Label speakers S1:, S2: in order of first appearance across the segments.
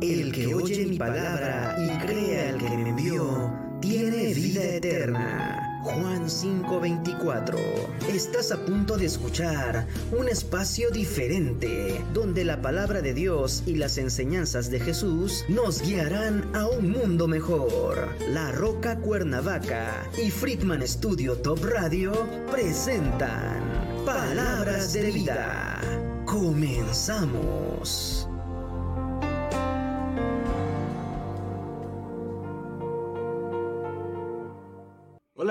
S1: El que oye mi palabra y crea al que me envió, tiene vida eterna. Juan 5:24. Estás a punto de escuchar un espacio diferente, donde la palabra de Dios y las enseñanzas de Jesús nos guiarán a un mundo mejor. La Roca Cuernavaca y Friedman Studio Top Radio presentan Palabras de Vida. Comenzamos.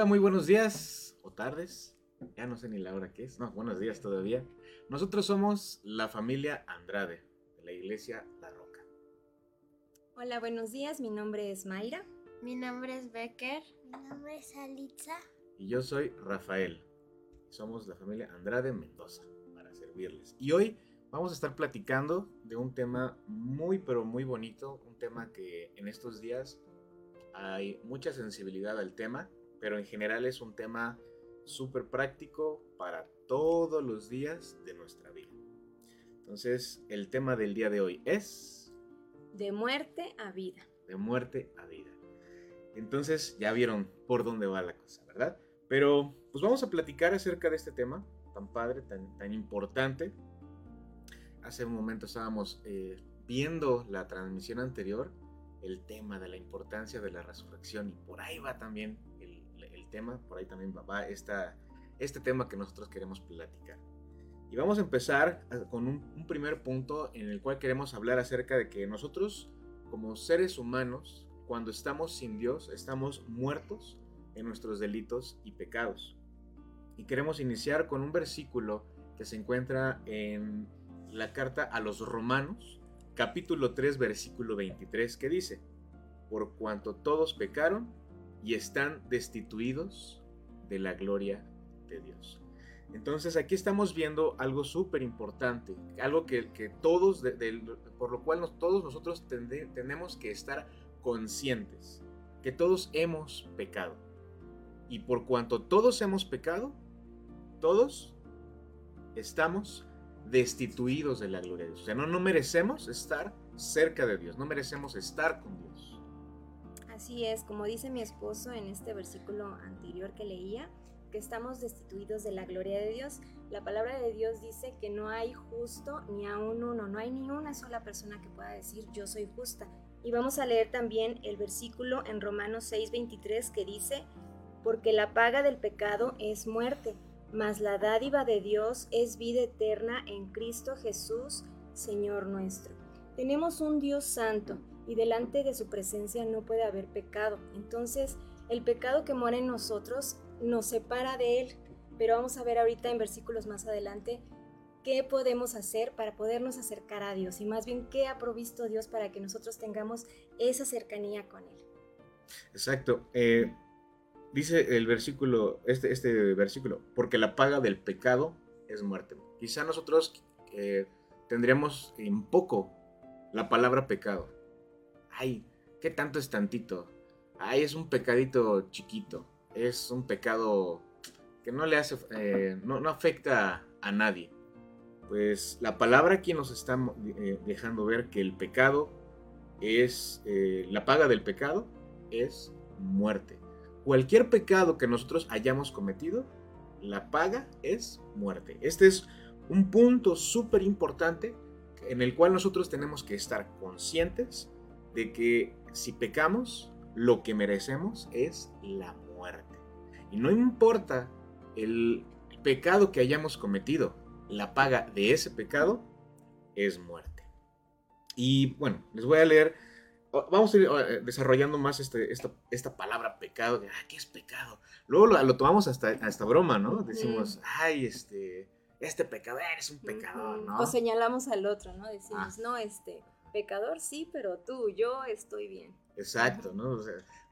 S2: Hola, muy buenos días o tardes. Ya no sé ni la hora que es. No, buenos días todavía. Nosotros somos la familia Andrade de la iglesia La Roca.
S3: Hola, buenos días. Mi nombre es Mayra.
S4: Mi nombre es Becker.
S5: Mi nombre es Alitza.
S2: Y yo soy Rafael. Somos la familia Andrade Mendoza para servirles. Y hoy vamos a estar platicando de un tema muy, pero muy bonito. Un tema que en estos días hay mucha sensibilidad al tema pero en general es un tema súper práctico para todos los días de nuestra vida. Entonces, el tema del día de hoy es...
S3: De muerte a vida.
S2: De muerte a vida. Entonces, ya vieron por dónde va la cosa, ¿verdad? Pero, pues vamos a platicar acerca de este tema tan padre, tan, tan importante. Hace un momento estábamos eh, viendo la transmisión anterior, el tema de la importancia de la resurrección, y por ahí va también por ahí también va esta, este tema que nosotros queremos platicar. Y vamos a empezar ah, con un, primer punto en el cual queremos hablar acerca de que nosotros como seres humanos, cuando estamos sin Dios, estamos muertos en nuestros delitos y pecados. Y queremos iniciar con un versículo que se encuentra en la carta a los romanos, capítulo 3, versículo 23, que dice, por cuanto todos pecaron y están destituidos de la gloria de Dios. Entonces aquí estamos viendo algo súper importante, algo que, todos, por lo cual todos nosotros tenemos que estar conscientes, que todos hemos pecado. Y por cuanto todos hemos pecado, todos estamos destituidos de la gloria de Dios. O sea, no, no merecemos estar cerca de Dios, no merecemos estar con Dios.
S3: Así es, como dice mi esposo en este versículo anterior que leía, que estamos destituidos de la gloria de Dios. La palabra de Dios dice que no hay justo ni aún uno, no hay ni una sola persona que pueda decir yo soy justa. Y vamos a leer también el versículo en Romanos 6:23 que dice, porque la paga del pecado es muerte, mas la dádiva de Dios es vida eterna en Cristo Jesús, Señor nuestro. Tenemos un Dios santo y delante de su presencia no puede haber pecado. Entonces, el pecado que mora en nosotros nos separa de Él. Pero vamos a ver ahorita en versículos más adelante qué podemos hacer para podernos acercar a Dios y más bien qué ha provisto Dios para que nosotros tengamos esa cercanía con Él.
S2: Exacto. Eh, dice el versículo, este, este versículo, porque la paga del pecado es muerte. Quizá nosotros eh, tendríamos en poco la palabra pecado ay, ¿qué tanto es tantito? Ay, es un pecadito chiquito, es un pecado que no le hace, eh, no, afecta a nadie. Pues la palabra aquí nos está eh, dejando ver que el pecado es, eh, la paga del pecado es muerte. Cualquier pecado que nosotros hayamos cometido, la paga es muerte. Este es un punto súper importante en el cual nosotros tenemos que estar conscientes de que si pecamos, lo que merecemos es la muerte. Y no importa el pecado que hayamos cometido, la paga de ese pecado es muerte. Y bueno, les voy a leer, vamos a ir eh, desarrollando más este, esta, palabra pecado, de, ah, ¿qué es pecado? Luego lo, tomamos hasta, hasta broma, ¿no? Decimos, ay, este, este pecador es un pecador, ¿no?
S3: O señalamos al otro, ¿no? Decimos, ah. no, este, pecador sí, pero tú, yo estoy bien.
S2: Exacto, ¿no?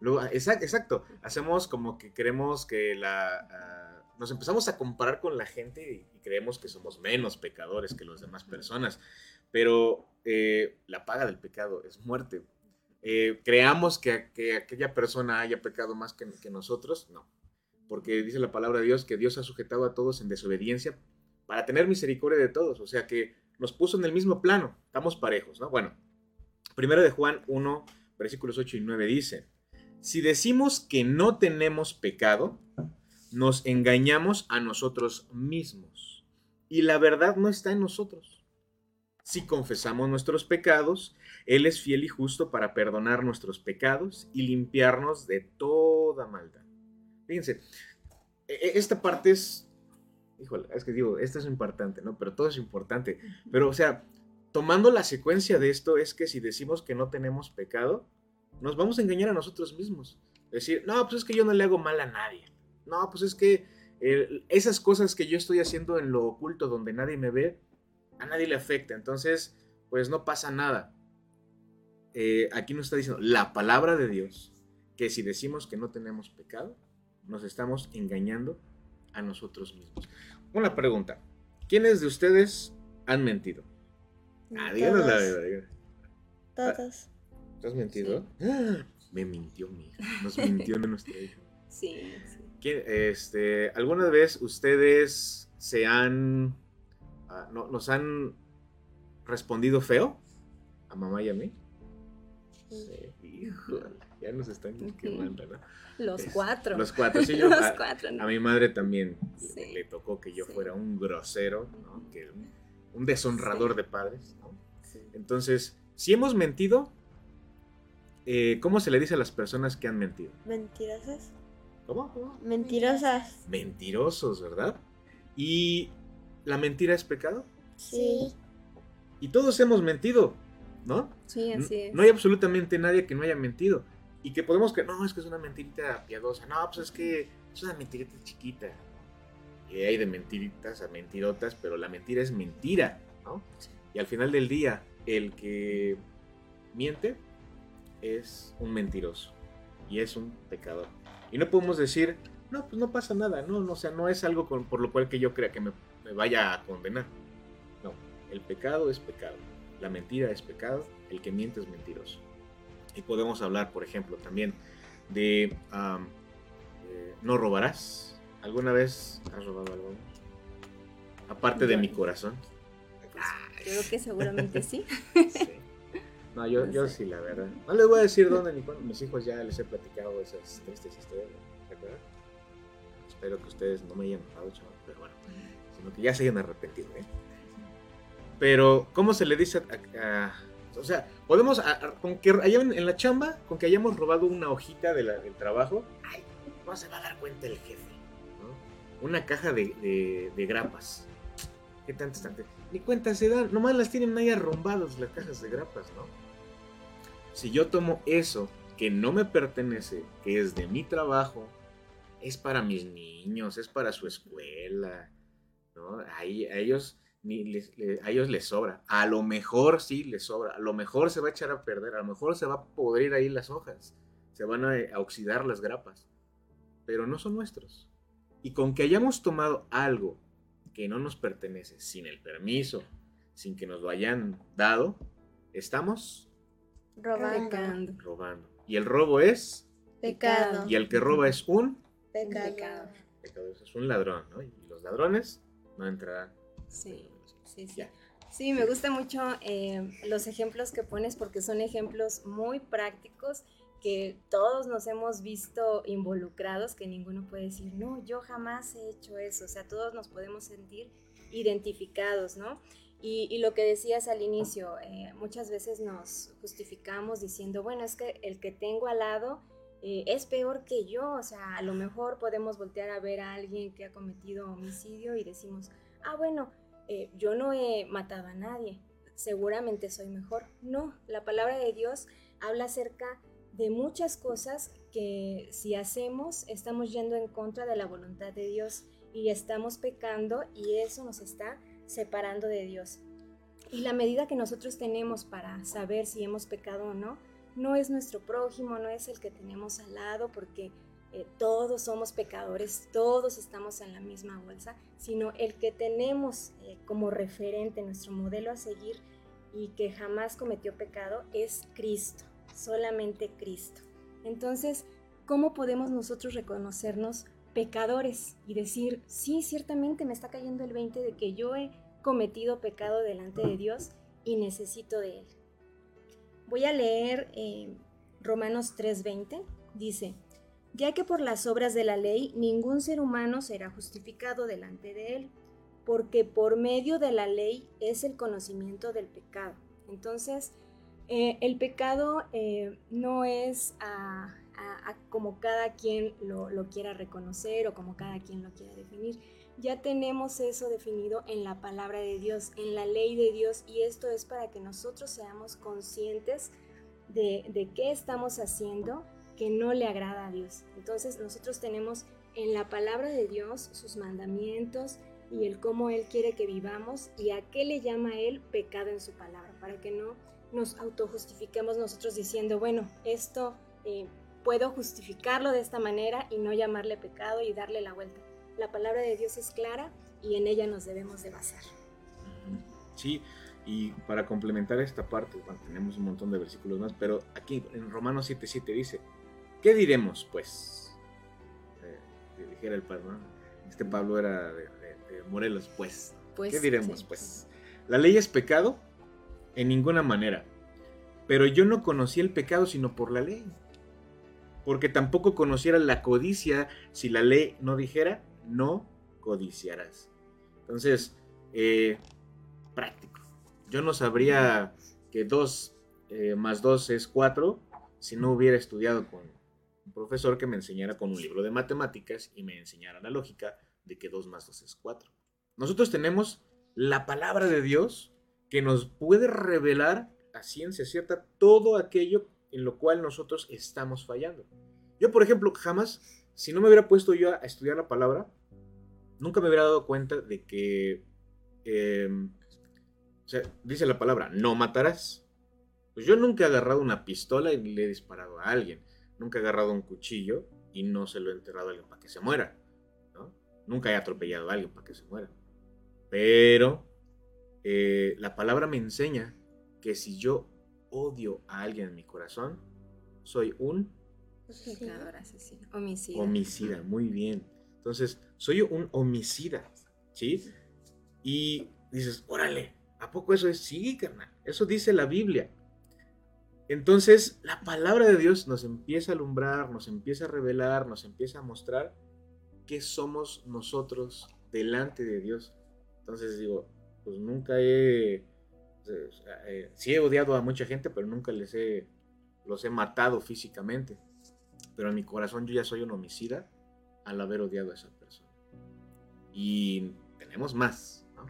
S2: luego, exacto, exacto, hacemos como que creemos que la... Ah, nos empezamos a comparar con la gente y, creemos que somos menos pecadores que las demás personas, pero eh, la paga del pecado es muerte. Eh, creamos que, que, aquella persona haya pecado más que, que nosotros, no, porque dice la palabra de Dios que Dios ha sujetado a todos en desobediencia para tener misericordia de todos, o sea que nos puso en el mismo plano, estamos parejos, ¿no? Bueno, primero de Juan 1, versículos 8 y 9 dice, si decimos que no tenemos pecado, nos engañamos a nosotros mismos y la verdad no está en nosotros. Si confesamos nuestros pecados, Él es fiel y justo para perdonar nuestros pecados y limpiarnos de toda maldad. Fíjense, e, e, esta parte es, híjole, es que digo, esto es importante, ¿no? Pero todo es importante. Pero, o sea, tomando la secuencia de esto es que si decimos que no tenemos pecado, nos vamos a engañar a nosotros mismos. Decir, no, pues es que yo no le hago mal a nadie. No, pues es que eh, esas cosas que yo estoy haciendo en lo oculto donde nadie me ve, a nadie le afecta. Entonces, pues no pasa nada. Eh, aquí nos está diciendo la palabra de Dios, que si decimos que no tenemos pecado, nos estamos engañando a nosotros mismos. Una pregunta. ¿Quiénes de ustedes han mentido? Ah, díganos la verdad.
S4: Todos.
S2: ¿Te has mentido? ¡Ah! Me mintió mi hija. Nos mintió nuestra hija.
S3: Sí, sí.
S2: este, ¿Alguna vez ustedes se han. Ah, no, nos han respondido feo? ¿A mamá y a mí? Sí, híjole, ya nos están quemando, ¿no?
S3: Los cuatro.
S2: Los cuatro, sí, yo.
S3: Los
S2: a,
S3: cuatro, ¿no?
S2: a mi madre también
S3: Sí.
S2: le, le tocó que yo
S3: Sí.
S2: fuera un grosero, ¿no? Que un, un deshonrador
S3: Sí.
S2: de padres, ¿no?
S3: Sí.
S2: Entonces, si hemos mentido, eh, ¿cómo se le dice a las personas que han mentido?
S4: Mentirosas.
S2: ¿Cómo? ¿Cómo?
S4: Mentirosas.
S2: Mentirosos, ¿verdad? ¿Y la mentira es pecado?
S5: Sí.
S2: Y todos hemos mentido, ¿no?
S3: Sí, así es.
S2: No hay absolutamente nadie que no haya mentido. Y que podemos que, no, es que es una mentirita piadosa. No, pues es que es una mentirita chiquita. Y hay de mentiritas a mentirotas, pero la mentira es mentira, ¿no? Y al final del día, el que miente es un mentiroso. Y es un pecador. Y no podemos decir, no, pues no pasa nada, no, no o sea, no es algo con- por lo cual que yo crea que me, me vaya a condenar. No, el pecado es pecado, la mentira es pecado, el que miente es mentiroso. Y podemos hablar, por ejemplo, también de eh, no robarás. ¿Alguna vez has robado algo? Aparte de mi corazón.
S3: Creo que seguramente sí.
S2: Sí. No, yo, yo sí, la verdad. No les voy a decir dónde ni cuándo. Mis hijos ya les he platicado esas tristes historias. ¿no? ¿Se acuerdan? Espero que ustedes no me hayan enojado, chaval, pero bueno. Sino que ya se hayan arrepentido, ¿eh? Pero, ¿cómo se le dice a... a- o sea, podemos, con que haya- en la chamba, con que hayamos robado una hojita del trabajo, ay, no se va a dar cuenta el jefe, ¿no? Una caja de, grapas. ¿Qué tanto están? Ni cuenta se dan, nomás las tienen ahí arrumbadas las cajas de grapas, ¿no? Si yo tomo eso que no me pertenece, que es de mi trabajo, es para mis niños, es para su escuela, ¿no? Ahí, a ellos ni les- le- a ellos les sobra. A lo mejor sí les sobra. A lo mejor se va a echar a perder. A lo mejor se va a podrir ahí las hojas. Se van a, a oxidar las grapas. Pero no son nuestros. Y con que hayamos tomado algo que no nos pertenece, sin el permiso, sin que nos lo hayan dado, estamos
S4: Robando.
S3: Pecando.
S2: robando. Y el robo es,
S4: Pecado.
S2: y el que roba es un
S4: Pecado.
S3: Pecado.
S2: pecador, es un ladrón, ¿no? Y los ladrones no entrarán.
S3: Sí, sí, me gusta mucho eh, los ejemplos que pones porque son ejemplos muy prácticos que todos nos hemos visto involucrados, que ninguno puede decir, no, yo jamás he hecho eso. O sea, todos nos podemos sentir identificados, ¿no? Y, y lo que decías al inicio, eh, muchas veces nos justificamos diciendo, bueno, es que el que tengo al lado eh, es peor que yo. O sea, a lo mejor podemos voltear a ver a alguien que ha cometido homicidio y decimos, ah, bueno, eh, yo no he matado a nadie, seguramente soy mejor. No, la palabra de Dios habla acerca de muchas cosas que si hacemos estamos yendo en contra de la voluntad de Dios y estamos pecando y eso nos está separando de Dios. Y la medida que nosotros tenemos para saber si hemos pecado o no, no es nuestro prójimo, no es el que tenemos al lado, porque eh, todos somos pecadores, todos estamos en la misma bolsa, sino el que tenemos eh, como referente, nuestro modelo a seguir y que jamás cometió pecado es Cristo, solamente Cristo. Entonces, ¿cómo podemos nosotros reconocernos pecadores y decir, sí, ciertamente me está cayendo el 20 de que yo he cometido pecado delante de Dios y necesito de Él. Voy a leer eh, Romanos 3:20. Dice, ya que por las obras de la ley ningún ser humano será justificado delante de Él, porque por medio de la ley es el conocimiento del pecado. Entonces, eh, el pecado eh, no es como cada quien lo, lo, quiera reconocer o como cada quien lo quiera definir. Ya tenemos eso definido en la palabra de Dios, en la ley de Dios, y esto es para que nosotros seamos conscientes de, de qué estamos haciendo que no le agrada a Dios. Entonces nosotros tenemos en la palabra de Dios sus mandamientos, y el cómo Él quiere que vivamos y a qué le llama Él pecado en su palabra, para que no nos autojustifiquemos nosotros diciendo, bueno, esto eh, puedo justificarlo de esta manera y no llamarle pecado y darle la vuelta. La palabra de Dios es clara y en ella nos debemos de basar.
S2: Sí, y para complementar esta parte, tenemos un montón de versículos más, pero aquí en Romanos 7:7 dice, ¿qué diremos pues? Eh, dijera el Pablo, este Pablo era de, Morelos, pues. pues ¿Qué diremos, pues? La ley es pecado en ninguna manera. Pero yo no conocí el pecado sino por la ley. Porque tampoco conociera la codicia si la ley no dijera, no codiciarás. Entonces, eh, práctico. Yo no sabría que 2 eh, más 2 es 4 si no hubiera estudiado con un profesor que me enseñara con un libro de matemáticas y me enseñara la lógica de que 2 más 2 es 4. Nosotros tenemos la palabra de Dios que nos puede revelar a ciencia cierta todo aquello en lo cual nosotros estamos fallando. Yo, por ejemplo, jamás, si no me hubiera puesto yo a estudiar la palabra, nunca me hubiera dado cuenta de que, em, o sea, dice la palabra, no matarás. Pues yo nunca he agarrado una pistola y le he disparado a alguien. Nunca he agarrado un cuchillo y no se lo he enterrado a alguien para que se muera. Nunca he atropellado a alguien para que se muera. Pero eh, la palabra me enseña que si yo odio a alguien en mi corazón, soy un
S3: Homicida.
S2: Homicida, muy bien. Entonces, soy un homicida, ¿sí? Y dices, órale, ¿a poco eso es? Sí, carnal, eso dice la Biblia. Entonces, la palabra de Dios nos empieza a alumbrar, nos empieza a revelar, nos empieza a mostrar qué somos nosotros delante de Dios. Entonces digo, pues nunca he, eh, sí he odiado a mucha gente, pero nunca les he, los he matado físicamente. Pero en mi corazón yo ya soy un homicida al haber odiado a esa persona. Y tenemos más, ¿no?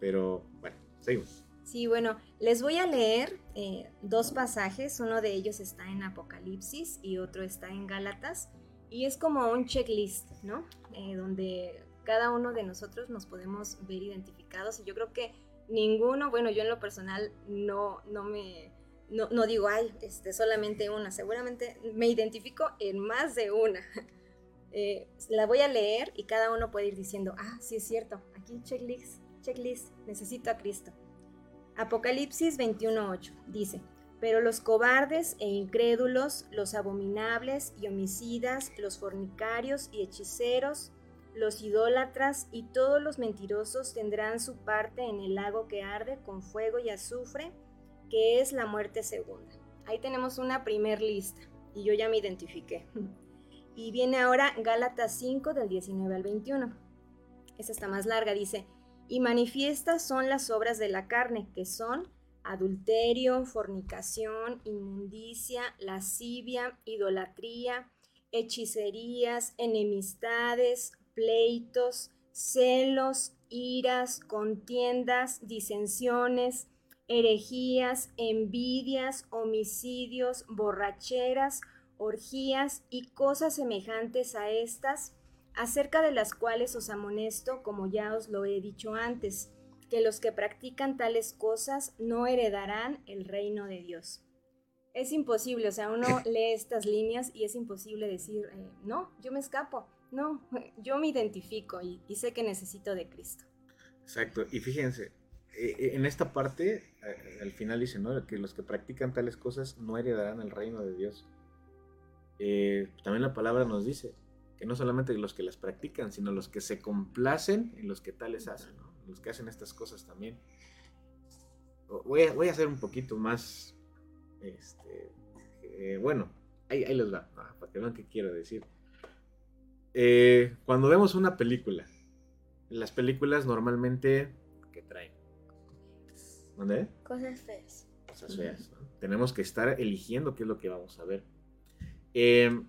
S2: Pero bueno, seguimos.
S3: Sí, bueno, les voy a leer eh, dos pasajes. Uno de ellos está en Apocalipsis y otro está en Gálatas. Y es como un checklist, ¿no? Eh, donde cada uno de nosotros nos podemos ver identificados. Y yo creo que ninguno, bueno, yo en lo personal no, no me, no, no, digo, ay, este, solamente una. Seguramente me identifico en más de una. Eh, la voy a leer y cada uno puede ir diciendo, ah, sí es cierto, aquí checklist, checklist, necesito a Cristo. Apocalipsis 21.8 dice, pero los cobardes e incrédulos, los abominables y homicidas, los fornicarios y hechiceros, los idólatras y todos los mentirosos tendrán su parte en el lago que arde con fuego y azufre, que es la muerte segunda. Ahí tenemos una primer lista y yo ya me identifiqué. Y viene ahora Gálatas 5 del 19 al 21. Esa está más larga, dice, y manifiestas son las obras de la carne, que son adulterio, fornicación, inmundicia, lascivia, idolatría, hechicerías, enemistades, pleitos, celos, iras, contiendas, disensiones, herejías, envidias, homicidios, borracheras, orgías y cosas semejantes a estas, acerca de las cuales os amonesto, como ya os lo he dicho antes que los que practican tales cosas no heredarán el reino de Dios. Es imposible, o sea, uno lee estas líneas y es imposible decir, eh, no, yo me escapo, no, yo me identifico y, sé que necesito de Cristo.
S2: Exacto, y fíjense, eh, eh, en esta parte, al final dice, ¿no? Que los que practican tales cosas no heredarán el reino de Dios. también la palabra nos dice que no solamente los que las practican, sino los que se complacen en los que tales hacen, ¿no? los que hacen estas cosas también. Voy a, voy a hacer un poquito más, este, eh, bueno, ahí, ahí les va, ah, para que vean qué quiero decir. Eh, cuando vemos una película, las películas normalmente, ¿qué traen? ¿Dónde?
S4: Cosas feas.
S2: Cosas feas. ¿no? Tenemos que estar eligiendo qué es lo que vamos a ver. Eh,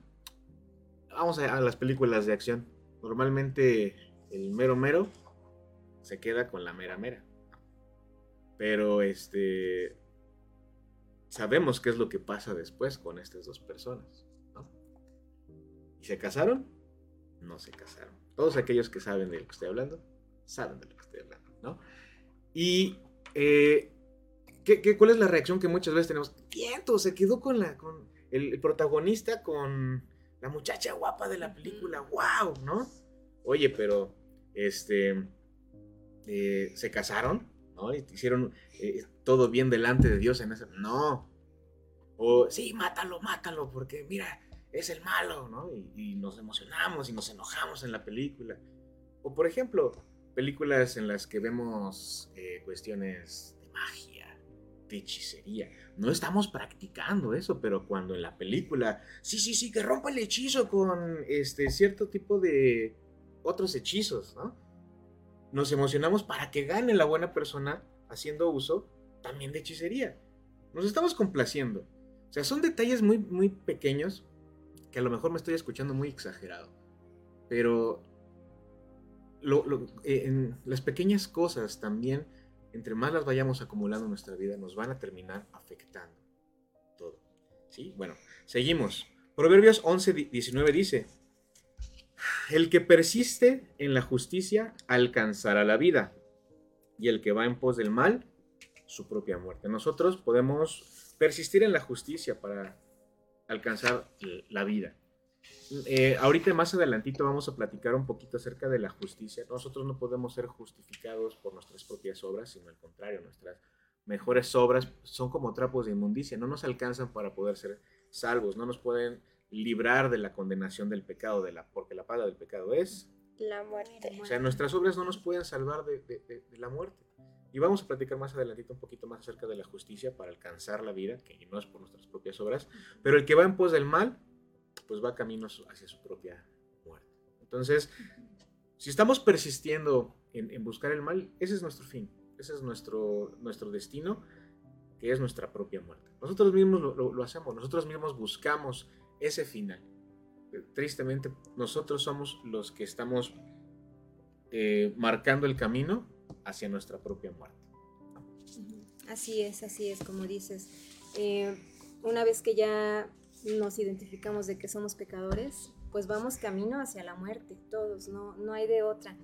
S2: vamos a, las películas de acción. Normalmente el mero mero se queda con la mera mera. Pero este sabemos qué es lo que pasa después con estas dos personas, ¿no? ¿Y se casaron? No se casaron. Todos aquellos que saben de lo que estoy hablando, saben de lo que estoy hablando, ¿no? Y eh, ¿qué, qué, cuál es la reacción que muchas veces tenemos? Viento, se quedó con la con el protagonista con la muchacha guapa de la película, wow, ¿no? Oye, pero este eh, se casaron, ¿no? Y hicieron eh, todo bien delante de Dios en ese. No. O sí, mátalo, mátalo, porque mira, es el malo, ¿no? Y, y, nos emocionamos y nos enojamos en la película. O por ejemplo, películas en las que vemos eh, cuestiones de magia, hechicería. No estamos practicando eso, pero cuando en la película, sí, sí, sí, que rompa el hechizo con este cierto tipo de otros hechizos, ¿no? Nos emocionamos para que gane la buena persona haciendo uso también de hechicería. Nos estamos complaciendo. O sea, son detalles muy, muy pequeños que a lo mejor me estoy escuchando muy exagerado. Pero eh, en las pequeñas cosas también, entre más las vayamos acumulando en nuestra vida, nos van a terminar afectando todo. ¿Sí? Bueno, seguimos. Proverbios 11, 19 dice, el que persiste en la justicia alcanzará la vida, y el que va en pos del mal, su propia muerte. Nosotros podemos persistir en la justicia para alcanzar la vida. Eh, ahorita más adelantito vamos a platicar un poquito acerca de la justicia. Nosotros no podemos ser justificados por nuestras propias obras, sino al contrario, nuestras mejores obras son como trapos de inmundicia, no nos alcanzan para poder ser salvos, no nos pueden librar de la condenación del pecado, de la, porque la paga del pecado es
S4: la muerte.
S2: O sea, nuestras obras no nos pueden salvar de, de, de, de, la muerte. Y vamos a platicar más adelantito un poquito más acerca de la justicia para alcanzar la vida, que no es por nuestras propias obras, pero el que va en pos del mal, pues va camino hacia su propia muerte. Entonces, si estamos persistiendo en, buscar el mal, ese es nuestro fin, ese es nuestro, nuestro destino, que es nuestra propia muerte. Nosotros mismos lo, hacemos, nosotros mismos buscamos ese final. Tristemente, nosotros somos los que estamos eh, marcando el camino hacia nuestra propia muerte.
S3: Así es, así es, como dices. Eh, una vez que ya nos identificamos de que somos pecadores, pues vamos camino hacia la muerte, todos, no, no hay de otra.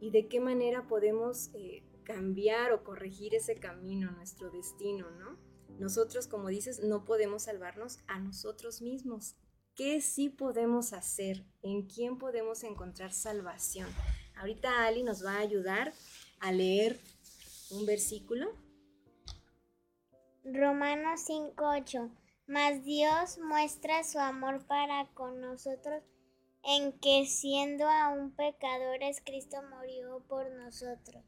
S3: ¿Y de qué manera podemos eh, cambiar o corregir ese camino, nuestro destino, no? Nosotros, como dices, no podemos salvarnos a nosotros mismos. ¿Qué sí podemos hacer? ¿En quién podemos encontrar salvación? Ahorita Ali nos va a ayudar a leer un versículo.
S5: Romanos 5:8. Mas Dios muestra su amor para con nosotros en que siendo aún pecadores Cristo murió por nosotros.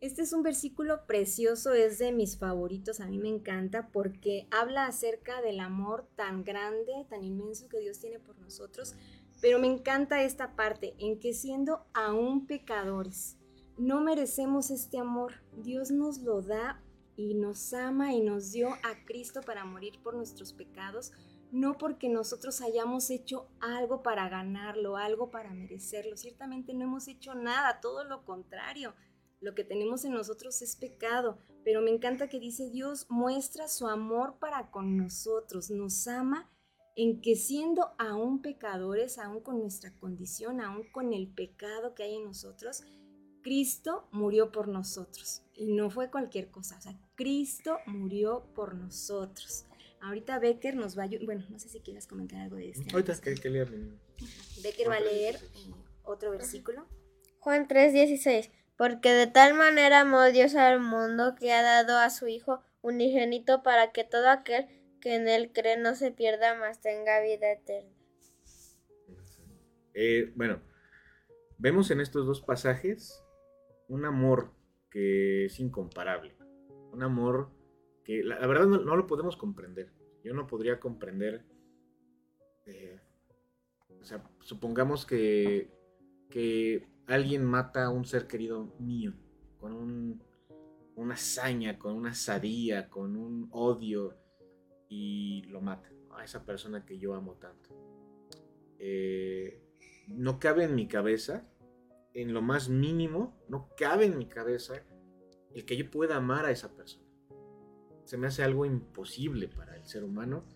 S3: Este es un versículo precioso, es de mis favoritos, a mí me encanta porque habla acerca del amor tan grande, tan inmenso que Dios tiene por nosotros, pero me encanta esta parte, en que siendo aún pecadores, no merecemos este amor, Dios nos lo da y nos ama y nos dio a Cristo para morir por nuestros pecados, no porque nosotros hayamos hecho algo para ganarlo, algo para merecerlo, ciertamente no hemos hecho nada, todo lo contrario lo que tenemos en nosotros es pecado, pero me encanta que dice Dios muestra su amor para con nosotros, nos ama en que siendo aún pecadores, aún con nuestra condición, aún con el pecado que hay en nosotros, Cristo murió por nosotros. Y no fue cualquier cosa, o sea, Cristo murió por nosotros. Ahorita Becker nos va a bueno, no sé si quieras comentar algo de este.
S2: Ahorita que, que leer.
S3: Becker va a leer otro versículo.
S4: Juan 3:16 porque de tal manera amó Dios al mundo que ha dado a su Hijo unigénito para que todo aquel que en él cree no se pierda, mas tenga vida eterna.
S2: Eh, bueno, vemos en estos dos pasajes un amor es incomparable. Un amor que la, verdad no, lo podemos comprender. Yo no podría comprender, eh, o sea, supongamos que, que alguien mata a un ser querido mío con un, una hazaña, con una sadía, con un odio y lo mata a esa persona que yo amo tanto. Eh, no cabe en mi cabeza, en lo más mínimo, no cabe en mi cabeza el que yo pueda amar a esa persona. Se me hace algo imposible para el ser humano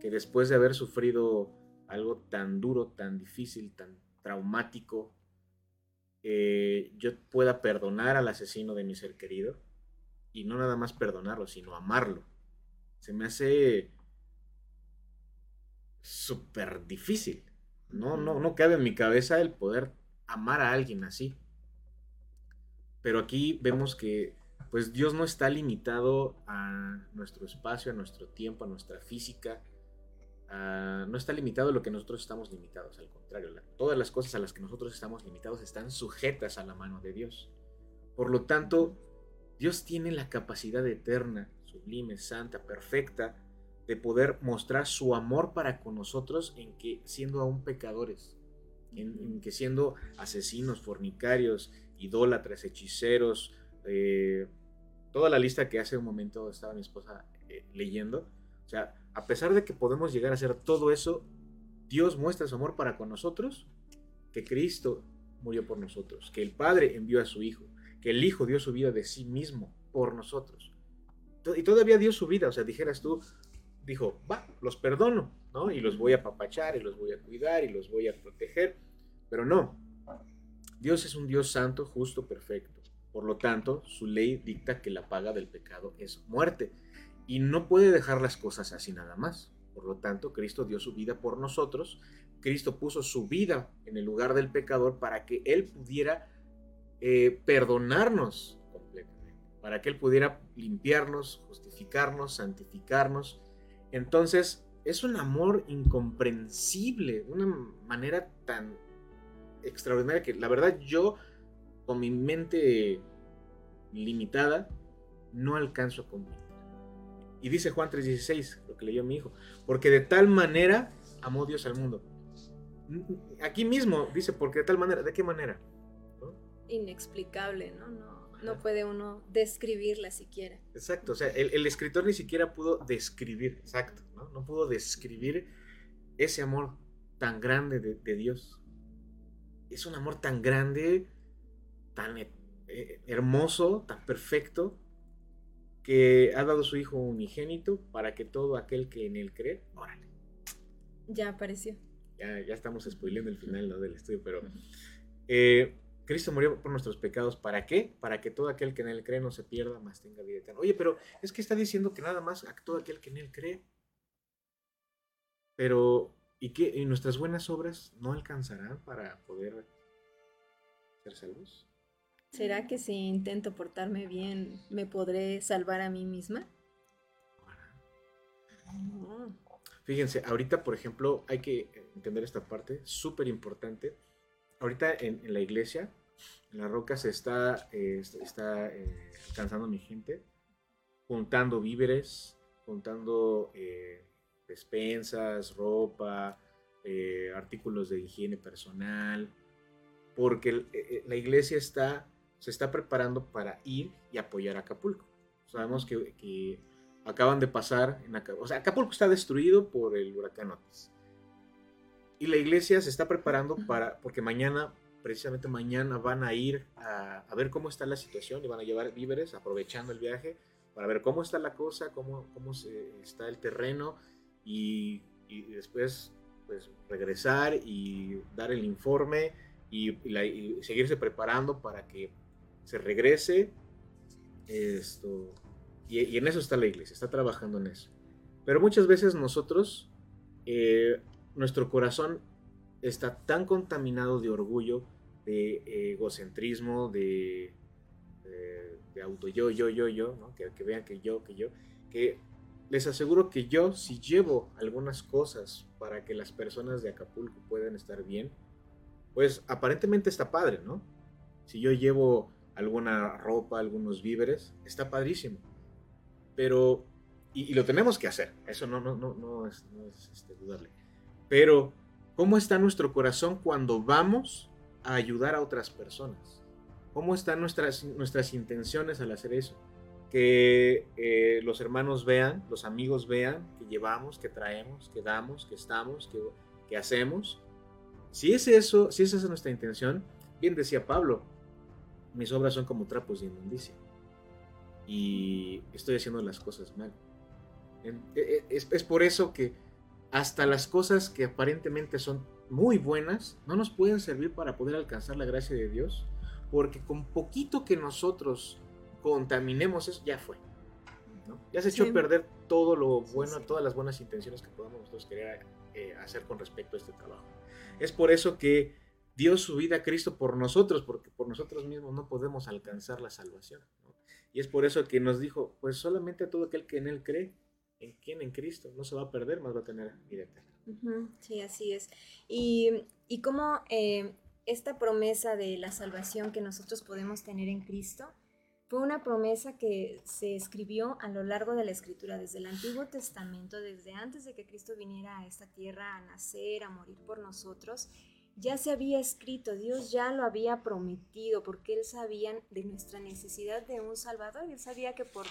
S2: que después de haber sufrido algo tan duro, tan difícil, tan traumático, eh, yo pueda perdonar al asesino de mi ser querido y no nada más perdonarlo, sino amarlo. Se me hace súper difícil. No, no, no cabe en mi cabeza el poder amar a alguien así. Pero aquí vemos que pues Dios no está limitado a nuestro espacio, a nuestro tiempo, a nuestra física. no está limitado a lo que nosotros estamos limitados, al contrario, todas las cosas a las que nosotros estamos limitados están sujetas a la mano de Dios. Por lo tanto, Dios tiene la capacidad eterna, sublime, santa, perfecta, de poder mostrar su amor para con nosotros en que siendo aún pecadores, en, que siendo asesinos, fornicarios, idólatras, hechiceros, eh, toda la lista que hace un momento estaba mi esposa eh, leyendo, o sea, a pesar de que podemos llegar a hacer todo eso, Dios muestra su amor para con nosotros, que Cristo murió por nosotros, que el Padre envió a su Hijo, que el Hijo dio su vida de sí mismo por nosotros. Y todavía dio su vida, o sea, dijeras tú, dijo, va, los perdono, ¿no? Y los voy a apapachar y los voy a cuidar y los voy a proteger. Pero no, Dios es un Dios santo, justo, perfecto. Por lo tanto, su ley dicta que la paga del pecado es muerte. Y no puede dejar las cosas así nada más. Por lo tanto, Cristo dio su vida por nosotros. Cristo puso su vida en el lugar del pecador para que Él pudiera eh, perdonarnos completamente. Para que Él pudiera limpiarnos, justificarnos, santificarnos entonces, es un amor incomprensible, una manera tan extraordinaria que la verdad yo, con mi mente limitada, no alcanzo a comprender. Y dice Juan 3:16, lo que leyó mi hijo, porque de tal manera amó Dios al mundo. Aquí mismo dice, porque de tal manera, ¿de qué manera?
S3: Inexplicable, ¿no? No no puede uno describirla siquiera.
S2: Exacto, o sea, el, escritor ni siquiera pudo describir, exacto, ¿no? No pudo describir ese amor tan grande de, Dios. Es un amor tan grande, tan eh, hermoso, tan perfecto, que ha dado su Hijo unigénito para que todo aquel que en él cree, órale.
S3: Ya apareció.
S2: Ya, ya estamos spoileando el final del estudio, pero... Eh, Cristo murió por nuestros pecados. ¿Para qué? Para que todo aquel que en él cree no se pierda, más tenga vida eterna. Oye, pero es que está diciendo que nada más a todo aquel que en él cree. Pero, ¿y qué? ¿Y nuestras buenas obras no alcanzarán para poder ser salvos?
S3: ¿Será que si intento portarme bien, me podré salvar a mí misma?
S2: Fíjense, ahorita, por ejemplo, hay que entender esta parte, súper importante. Ahorita en, la iglesia en la roca se está, eh, está eh, alcanzando mi gente, juntando víveres, juntando eh, despensas, ropa, artículos de higiene personal, porque la iglesia está, se está preparando para ir y apoyar a Acapulco. Sabemos que, acaban de pasar, en Acapulco, o sea, Acapulco está destruido por el huracán Otis. Y la iglesia se está preparando para, porque mañana precisamente mañana van a ir a, ver cómo está la situación y van a llevar víveres aprovechando el viaje para ver cómo está la cosa, cómo, cómo está el terreno y, después pues regresar y dar el informe y, seguirse preparando para que se regrese esto y, en eso está la iglesia, está trabajando en eso. Pero muchas veces nosotros, eh, nuestro corazón está tan contaminado de orgullo, de egocentrismo, de, de, auto yo, yo, yo, yo, que, vean que yo, que yo, que les aseguro que yo si llevo algunas cosas para que las personas de Acapulco puedan estar bien, pues aparentemente está padre, ¿no? Si yo llevo alguna ropa, algunos víveres, está padrísimo. Pero, y, lo tenemos que hacer, eso no, no, no, no es este, dudable. Pero, ¿cómo está nuestro corazón cuando vamos a ayudar a otras personas? ¿Cómo están nuestras, nuestras intenciones al hacer eso? Que eh, los hermanos vean, los amigos vean que llevamos, que traemos, que damos, que estamos, que, que hacemos. Si es eso, si esa es nuestra intención, bien decía Pablo, mis obras son como trapos de inmundicia. Y estoy haciendo las cosas mal. E, e, es, es por eso que hasta las cosas que aparentemente son muy buenas no nos pueden servir para poder alcanzar la gracia de Dios, porque con poquito que nosotros contaminemos eso, ya fue. Ya se echó a perder todo lo bueno, todas las buenas intenciones que podamos nosotros querer eh, hacer con respecto a este trabajo. Es por eso que dio su vida a Cristo por nosotros, porque por nosotros mismos no podemos alcanzar la salvación. Y es por eso que nos dijo, pues solamente a todo aquel que en Él cree, en quien en Cristo, no se va a perder, más va a tener vida eterna.
S3: Sí, así es. Y, y cómo eh, esta promesa de la salvación que nosotros podemos tener en Cristo fue una promesa que se escribió a lo largo de la escritura, desde el Antiguo Testamento, desde antes de que Cristo viniera a esta tierra a nacer, a morir por nosotros ya se había escrito, Dios ya lo había prometido, porque Él sabía de nuestra necesidad de un Salvador, Él sabía que por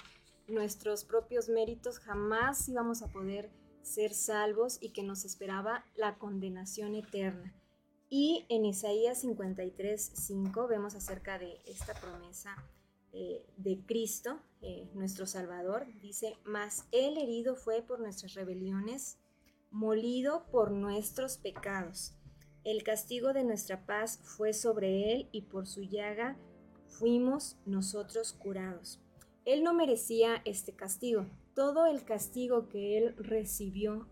S3: nuestros propios méritos jamás íbamos a poder ser salvos y que nos esperaba la condenación eterna. Y en Isaías 53, 5 vemos acerca de esta promesa eh, de Cristo, eh, nuestro Salvador. Dice, mas Él herido fue por nuestras rebeliones, molido por nuestros pecados. El castigo de nuestra paz fue sobre él y por su llaga fuimos nosotros curados. Él no merecía este castigo. Todo el castigo que él recibió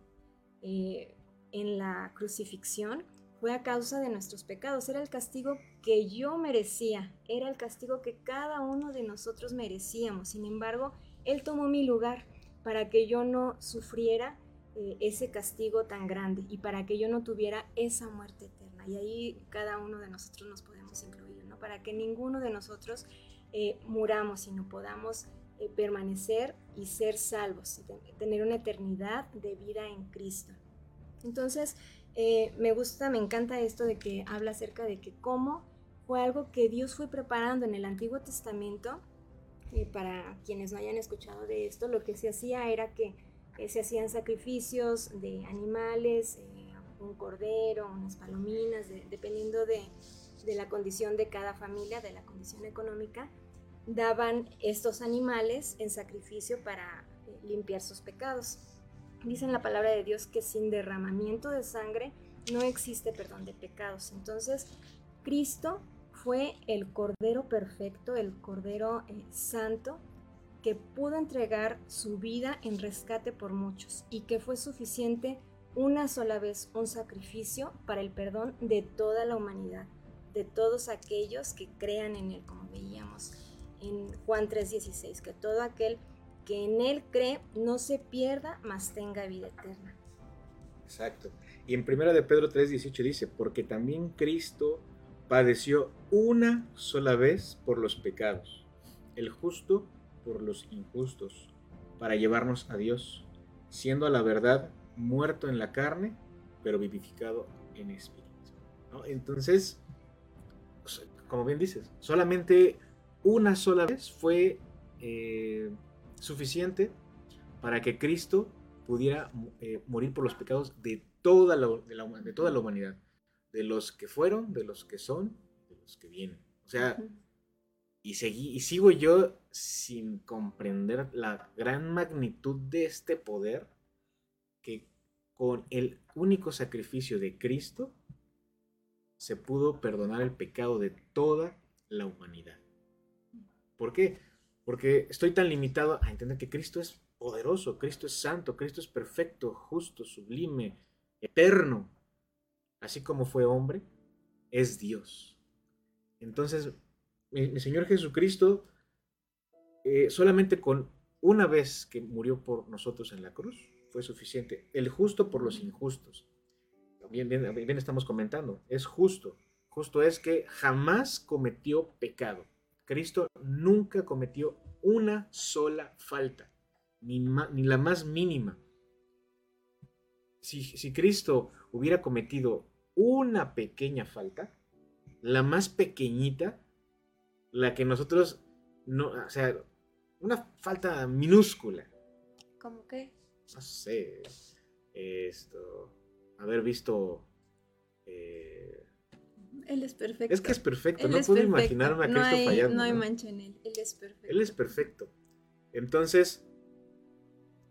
S3: eh, en la crucifixión fue a causa de nuestros pecados. Era el castigo que yo merecía. Era el castigo que cada uno de nosotros merecíamos. Sin embargo, Él tomó mi lugar para que yo no sufriera eh, ese castigo tan grande y para que yo no tuviera esa muerte eterna. Y ahí cada uno de nosotros nos podemos incluir, ¿no? Para que ninguno de nosotros eh, muramos, sino podamos eh, permanecer y ser salvos, y tener una eternidad de vida en Cristo. Entonces, me gusta, me encanta esto de que habla acerca de que cómo fue algo que Dios fue preparando en el Antiguo Testamento. para quienes no hayan escuchado de esto, lo que se hacía era que eh, se hacían sacrificios de animales, eh, un cordero, unas palominas, dependiendo de, la condición de cada familia, de la condición económica, daban estos animales en sacrificio para eh, limpiar sus pecados. Dice en la palabra de Dios que sin derramamiento de sangre no existe perdón de pecados. Entonces, Cristo fue el Cordero perfecto, el Cordero santo, que pudo entregar su vida en rescate por muchos y que fue suficiente una sola vez un sacrificio para el perdón de toda la humanidad, de todos aquellos que crean en Él, como veíamos en Juan 3:16, que todo aquel que en Él cree no se pierda, mas tenga vida eterna.
S2: Exacto. Y en primera de Pedro 3:18 dice, porque también Cristo padeció una sola vez por los pecados, el justo por los injustos, para llevarnos a Dios, siendo a la verdad muerto en la carne, pero vivificado en espíritu. Entonces, como bien dices, solamente una sola vez fue eh, suficiente para que Cristo pudiera eh, morir por los pecados de toda, la, de, toda la humanidad, de los que fueron, de los que son, de los que vienen. O sea, y, seguí, y sigo yo sin comprender la gran magnitud de este poder que con el único sacrificio de Cristo se pudo perdonar el pecado de toda la humanidad. ¿Por qué? Porque estoy tan limitado a entender que Cristo es poderoso, Cristo es santo, Cristo es perfecto, justo, sublime, eterno. Así como fue hombre, es Dios. Entonces, mi, Señor Jesucristo, eh, solamente con una vez que murió por nosotros en la cruz, fue suficiente. El justo por los injustos. Bien, bien, bien estamos comentando, es justo. Justo es que jamás cometió pecado. Cristo nunca cometió una sola falta, ni, ni la más mínima. Si, si Cristo hubiera cometido una pequeña falta, la más pequeñita, la que nosotros no, o sea, una falta minúscula.
S3: ¿Cómo qué?
S2: No sé, esto, haber visto... Eh,
S3: él es perfecto.
S2: Es que es perfecto, no puedo imaginarme a Cristo fallando.
S3: No hay mancha en él, él es perfecto.
S2: Él es perfecto. Entonces,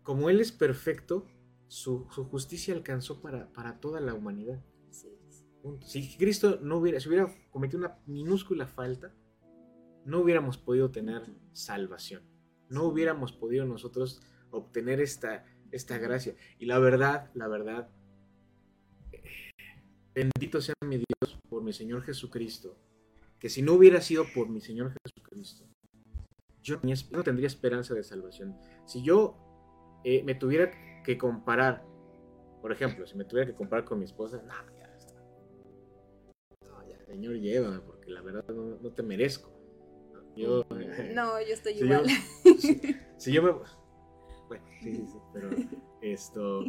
S2: como Él es perfecto, su, justicia alcanzó para, para, toda la humanidad. Si Cristo no hubiera, si hubiera cometido una minúscula falta, no hubiéramos podido tener salvación. No hubiéramos podido nosotros obtener esta, esta gracia. Y la verdad, la verdad, bendito sea mi Dios por mi Señor Jesucristo, que si no hubiera sido por mi Señor Jesucristo, yo no tendría esperanza de salvación. Si yo eh, me tuviera que comparar, por ejemplo, si me tuviera que comparar con mi esposa, no, ya está. No, ya, Señor, llévame, porque la verdad no te merezco.
S3: Yo, no, yo estoy igual.
S2: si, yo me. Bueno, sí, sí, sí, pero esto.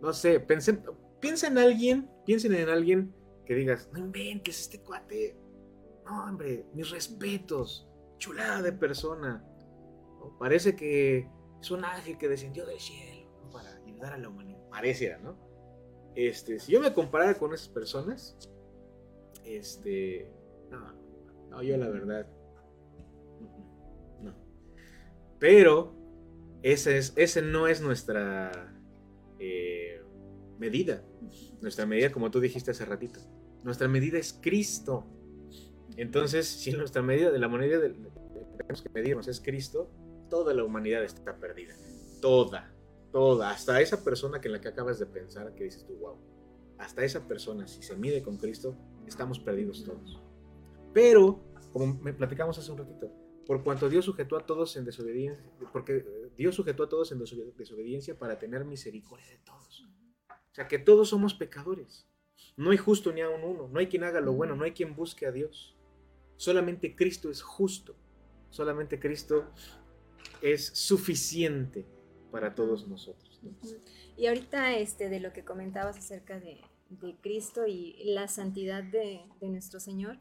S2: No sé, pensé, piensa en alguien, piensen en alguien que digas, no inventes este cuate. No, hombre, mis respetos. Chulada de persona. Parece que es un ángel que descendió del cielo para ayudar a la humanidad. Pareciera, ¿no? Este, si yo me comparara con esas personas, este, no, no, yo la verdad, Pero ese, es, ese no es nuestra eh, medida. Nuestra medida, como tú dijiste hace ratito, nuestra medida es Cristo. Entonces, si nuestra medida de la moneda de, tenemos que medirnos es Cristo, toda la humanidad está perdida. Toda, toda. Hasta esa persona que en la que acabas de pensar, que dices tú, wow. Hasta esa persona, si se mide con Cristo, estamos perdidos todos. Pero, como me platicamos hace un ratito, por cuanto Dios sujetó a todos en desobediencia, porque Dios sujetó a todos en desobediencia para tener misericordia de todos. O sea, que todos somos pecadores. No hay justo ni a un uno, no hay quien haga lo bueno, no hay quien busque a Dios. Solamente Cristo es justo. Solamente Cristo es suficiente para todos nosotros.
S3: Y ahorita este, de lo que comentabas acerca de, Cristo y la santidad de, de nuestro Señor,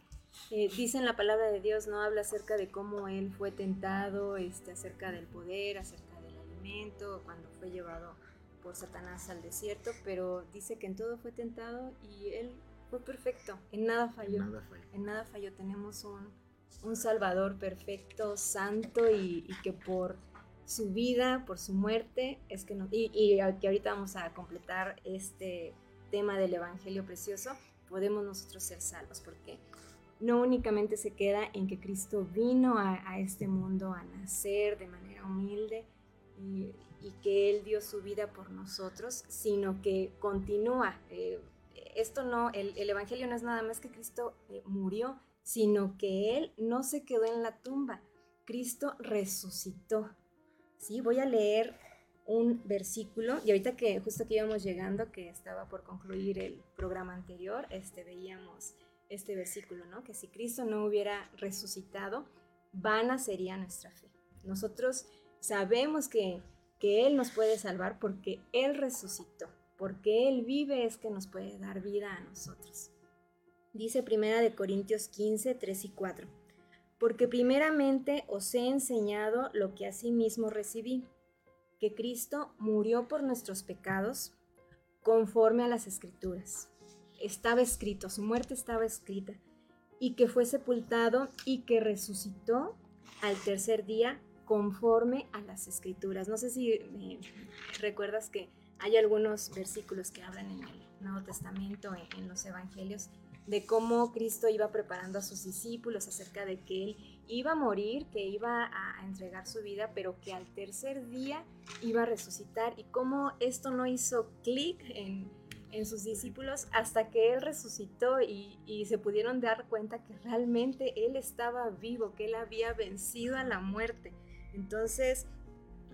S3: eh, dice en la palabra de Dios, no habla acerca de cómo él fue tentado, este, acerca del poder, acerca del alimento, cuando fue llevado por Satanás al desierto, pero dice que en todo fue tentado y él fue perfecto, en nada falló. En nada falló. Tenemos un, Salvador perfecto, santo y, que por su vida, por su muerte, es que no, y, y que ahorita vamos a completar este tema del Evangelio precioso, podemos nosotros ser salvos, porque no únicamente se queda en que Cristo vino a, este mundo a nacer de manera humilde y, que Él dio su vida por nosotros, sino que continúa. Eh, esto no, el, Evangelio no es nada más que Cristo eh, murió, sino que Él no se quedó en la tumba, Cristo resucitó. ¿Sí? Voy a leer un versículo y ahorita que justo que íbamos llegando, que estaba por concluir el programa anterior, este, veíamos este versículo, ¿no? Que si Cristo no hubiera resucitado, vana sería nuestra fe. Nosotros sabemos que, que Él nos puede salvar porque Él resucitó, porque Él vive es que nos puede dar vida a nosotros. Dice Primera de Corintios 15, 3 y 4. Porque primeramente os he enseñado lo que asimismo recibí, que Cristo murió por nuestros pecados conforme a las escrituras estaba escrito, su muerte estaba escrita, y que fue sepultado y que resucitó al tercer día conforme a las escrituras. No sé si recuerdas que hay algunos versículos que hablan en el Nuevo Testamento, en, los Evangelios, de cómo Cristo iba preparando a sus discípulos acerca de que Él iba a morir, que iba a entregar su vida, pero que al tercer día iba a resucitar y cómo esto no hizo clic en, en sus discípulos hasta que Él resucitó y, se pudieron dar cuenta que realmente Él estaba vivo, que Él había vencido a la muerte. Entonces,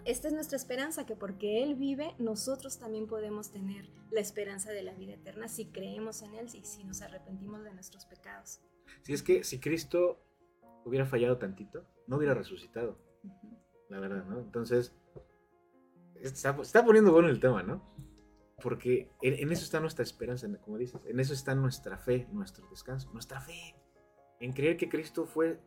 S3: esta es nuestra esperanza, que porque Él vive, nosotros también podemos tener la esperanza de la vida eterna si creemos en Él y si nos arrepentimos de nuestros pecados.
S2: Si es que si Cristo hubiera fallado tantito, no hubiera resucitado. La verdad, ¿no? Entonces, está, está poniendo bueno el tema, ¿no? Porque en, eso está nuestra esperanza, como dices, en eso está nuestra fe, nuestro descanso, nuestra fe, en creer que Cristo fue,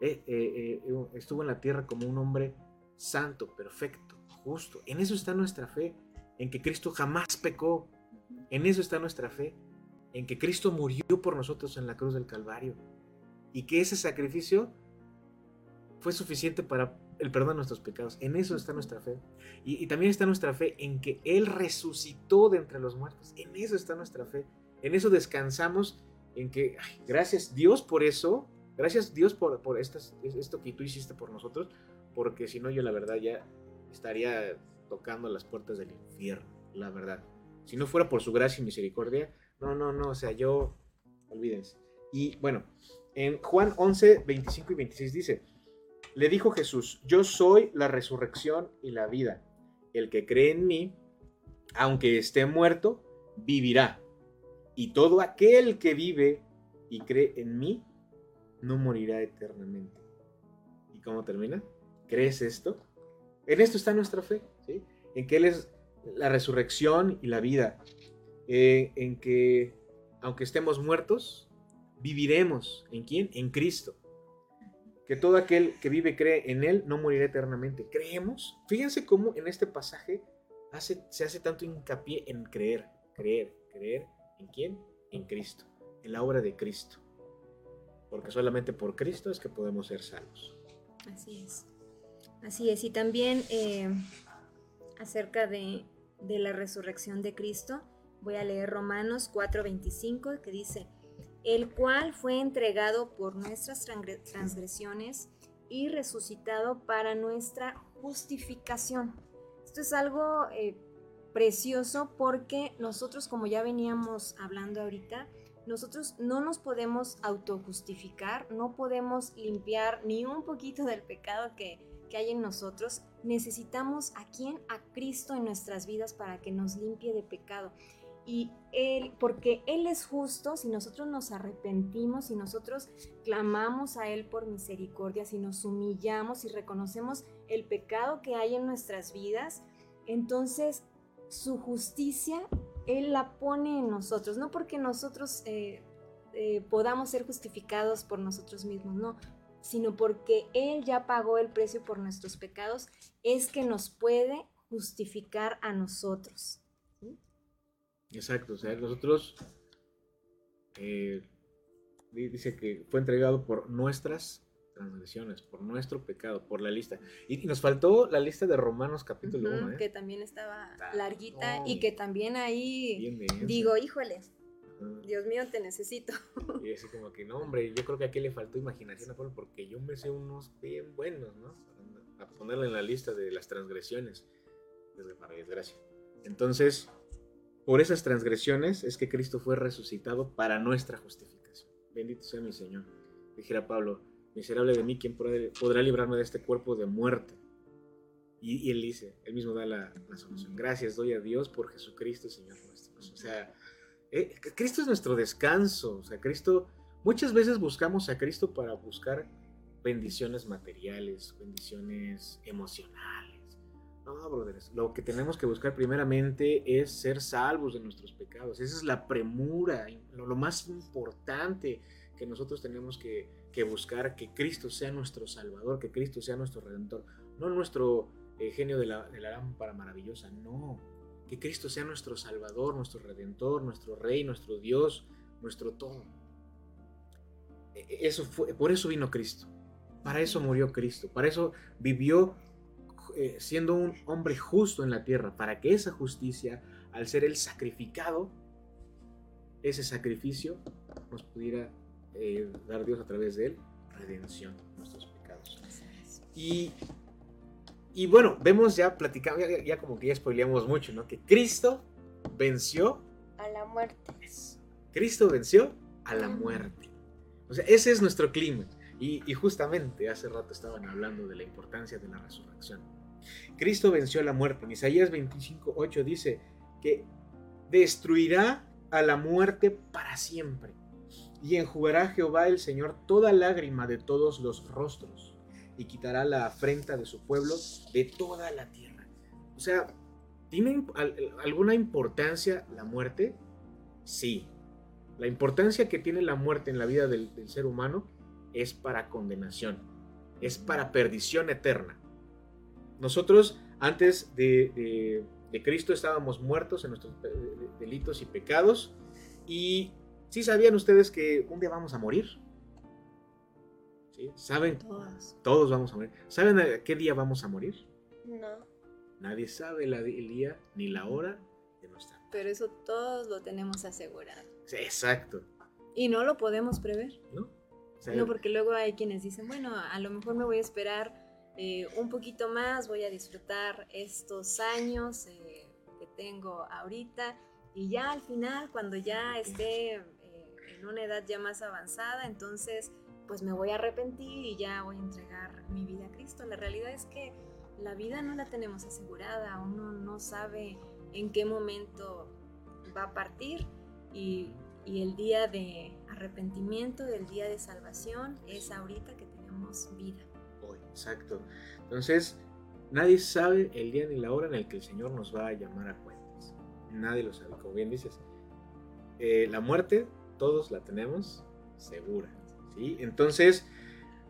S2: eh, eh, eh, estuvo en la tierra como un hombre santo, perfecto, justo. En eso está nuestra fe, en que Cristo jamás pecó. En eso está nuestra fe, en que Cristo murió por nosotros en la cruz del Calvario y que ese sacrificio fue suficiente para el perdón de nuestros pecados. En eso está nuestra fe. Y, también está nuestra fe en que Él resucitó de entre los muertos. En eso está nuestra fe. En eso descansamos, en que, gracias Dios por eso, gracias Dios por, por esto que tú hiciste por nosotros, porque si no yo la verdad ya estaría tocando las puertas del infierno, la verdad. Si no fuera por su gracia y misericordia, no, no, no, o sea, yo, olvídense. Y bueno, en Juan 11, 25 y 26 dice, le dijo Jesús, yo soy la resurrección y la vida. El que cree en mí, aunque esté muerto, vivirá. Y todo aquel que vive y cree en mí, no morirá eternamente. ¿Y cómo termina? ¿Crees esto? En esto está nuestra fe. En que Él es la resurrección y la vida. Eh, en que, aunque estemos muertos, viviremos. ¿En quién? En Cristo que todo aquel que vive cree en Él no morirá eternamente. ¿Creemos? Fíjense cómo en este pasaje se hace tanto hincapié en creer, creer, creer. ¿En quién? En Cristo, en la obra de Cristo. Porque solamente por Cristo es que podemos ser salvos.
S3: Así es. Así es. Y también eh, acerca de, la resurrección de Cristo, voy a leer Romanos 4:25 que dice, el cual fue entregado por nuestras transgresiones y resucitado para nuestra justificación. Esto es algo eh, precioso porque nosotros, como ya veníamos hablando ahorita, nosotros no nos podemos autojustificar, no podemos limpiar ni un poquito del pecado que, que hay en nosotros. Necesitamos a quién? A Cristo en nuestras vidas para que nos limpie de pecado. Y Él, porque Él es justo, si nosotros nos arrepentimos, si nosotros clamamos a Él por misericordia, si nos humillamos y reconocemos el pecado que hay en nuestras vidas, entonces su justicia Él la pone en nosotros, no porque nosotros eh, eh, podamos ser justificados por nosotros mismos, no, sino porque Él ya pagó el precio por nuestros pecados, es que nos puede justificar a nosotros.
S2: Exacto, o sea, nosotros eh, dice que fue entregado por nuestras transgresiones, por nuestro pecado, por la lista. Y, nos faltó la lista de Romanos capítulo 1.
S3: ¿eh? Que también estaba larguita y que también ahí digo, híjole, Dios mío, te necesito.
S2: Y así como que no, hombre, yo creo que aquí le faltó imaginación a Pablo porque yo me sé unos bien buenos, ¿no? A ponerle en la lista de las transgresiones, para desgracia. Entonces, por esas transgresiones es que Cristo fue resucitado para nuestra justificación. Bendito sea mi Señor. Dijera Pablo, miserable de mí, ¿quién podrá librarme de este cuerpo de muerte? Y, él dice, él mismo da la, solución. Gracias doy a Dios por Jesucristo, Señor nuestro. O sea, eh, Cristo es nuestro descanso. O sea, Cristo, muchas veces buscamos a Cristo para buscar bendiciones materiales, bendiciones emocionales no, brothers, lo que tenemos que buscar primeramente es ser salvos de nuestros pecados. Esa es la premura, lo, más importante que nosotros tenemos que, buscar, que Cristo sea nuestro Salvador, que Cristo sea nuestro Redentor, no nuestro eh, genio de la, de la lámpara maravillosa, no, que Cristo sea nuestro Salvador, nuestro Redentor, nuestro Rey, nuestro Dios, nuestro todo. E, e, eso fue, por eso vino Cristo, para eso murió Cristo, para eso vivió eh, siendo un hombre justo en la tierra, para que esa justicia, al ser el sacrificado, ese sacrificio nos pudiera eh, dar Dios a través de él redención de nuestros pecados. Y, y bueno, vemos ya, platicamos, ya, como que ya spoileamos mucho, ¿no? Que Cristo venció
S4: a la muerte.
S2: Cristo venció a la muerte. O sea, ese es nuestro clima. Y, y, justamente hace rato estaban hablando de la importancia de la resurrección. Cristo venció a la muerte. En Isaías 25:8 dice que destruirá a la muerte para siempre. Y enjugará Jehová el Señor toda lágrima de todos los rostros, y quitará la afrenta de su pueblo de toda la tierra. O sea, ¿tiene alguna importancia la muerte? Sí. La importancia que tiene la muerte en la vida del, ser humano es para condenación, es para perdición eterna. Nosotros antes de, de Cristo estábamos muertos en nuestros delitos y pecados y ¿Sí sabían ustedes que un día vamos a morir? ¿Sí? ¿Saben? Todos. Todos vamos a morir. ¿Saben a qué día vamos a morir?
S4: No.
S2: Nadie sabe el día ni la hora de nuestra
S3: Pero eso todos lo tenemos asegurado.
S2: Sí, exacto.
S3: Y no lo podemos prever. No. no, porque luego hay quienes dicen, bueno, a lo mejor me voy a esperar eh, un poquito más, voy a disfrutar estos años eh, que tengo ahorita y ya al final, cuando ya esté en una edad ya más avanzada, entonces pues me voy a arrepentir y ya voy a entregar mi vida a Cristo. La realidad es que la vida no la tenemos asegurada, uno no sabe en qué momento va a partir y, y el día de arrepentimiento, el día de salvación es ahorita que tenemos vida.
S2: Hoy, exacto. Entonces, nadie sabe el día ni la hora en el que el Señor nos va a llamar a cuentas. Nadie lo sabe, como bien dices. Eh, la muerte todos la tenemos segura. ¿sí? Entonces,